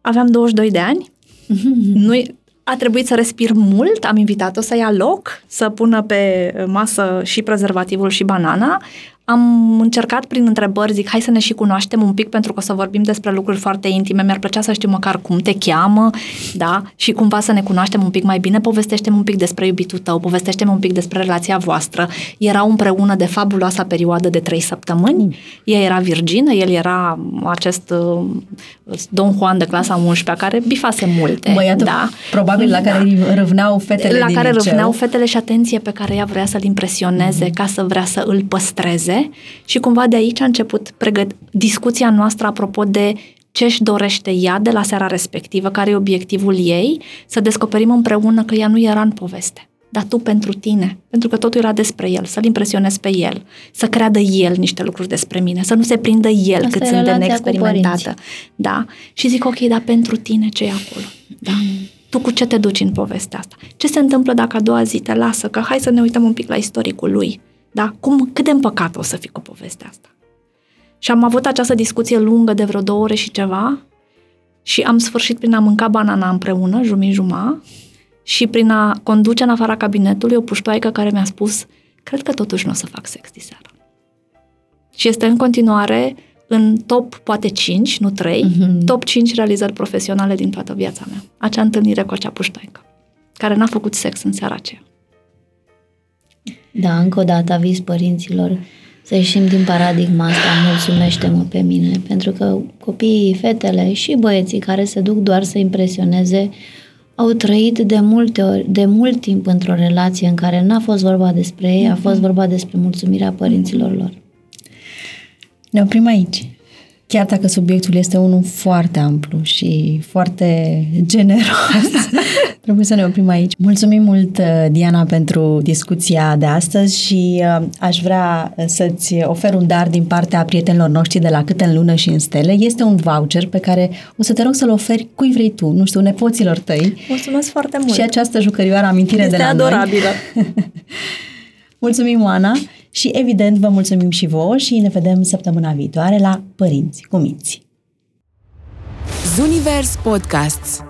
Aveam 22 de ani, nu a trebuit să respir mult, am invitat-o să ia loc, să pună pe masă și prezervativul și banana am încercat prin întrebări, zic, hai să ne și cunoaștem un pic pentru că o să vorbim despre lucruri foarte intime, mi-ar plăcea să știu măcar cum te cheamă, da, și cumva să ne cunoaștem un pic mai bine, povestește un pic despre iubitul tău, povestește un pic despre relația voastră. Erau împreună de fabuloasa perioadă de trei săptămâni, mm. ea era virgină, el era acest uh, Don Juan de clasa 11 care bifase multe. Băiatul, da. probabil la care da. râvneau fetele La din care liceu. râvneau fetele și atenție pe care ea vrea să-l impresioneze, mm. ca să vrea să îl păstreze și cumva de aici a început pregăt- discuția noastră apropo de ce își dorește ea de la seara respectivă, care e obiectivul ei, să descoperim împreună că ea nu era în poveste dar tu pentru tine, pentru că totul era despre el, să-l impresionezi pe el, să creadă el niște lucruri despre mine, să nu se prindă el Asta cât sunt de neexperimentată. Da? Și zic, ok, dar pentru tine ce e acolo? Da? Tu cu ce te duci în povestea asta? Ce se întâmplă dacă a doua zi te lasă? Că hai să ne uităm un pic la istoricul lui. Da? Cum, cât de împăcat o să fii cu povestea asta? Și am avut această discuție lungă de vreo două ore și ceva și am sfârșit prin a mânca banana împreună, jumii și prin a conduce în afara cabinetului o puștoaică care mi-a spus cred că totuși nu o să fac sex diseară. Și este în continuare în top, poate 5, nu 3, mm-hmm. top 5 realizări profesionale din toată viața mea. Acea întâlnire cu acea puștoaică, care n-a făcut sex în seara aceea. Da, încă o dată aviz părinților să ieșim din paradigma asta, mulțumește-mă pe mine, pentru că copiii, fetele și băieții care se duc doar să impresioneze au trăit de multe ori, de mult timp într-o relație în care n-a fost vorba despre ei, a fost vorba despre mulțumirea părinților lor. Ne oprim aici. Chiar dacă subiectul este unul foarte amplu și foarte generos, trebuie să ne oprim aici. Mulțumim mult, uh, Diana, pentru discuția de astăzi și uh, aș vrea să-ți ofer un dar din partea prietenilor noștri de la Cât în lună și în stele. Este un voucher pe care o să te rog să-l oferi cui vrei tu, nu știu, nepoților tăi. Mulțumesc foarte mult! Și această jucărioară amintire este de la adorabilă! Noi. Mulțumim, Oana! Și evident vă mulțumim și vouă și ne vedem săptămâna viitoare la Părinți cu Minți. Zunivers Podcasts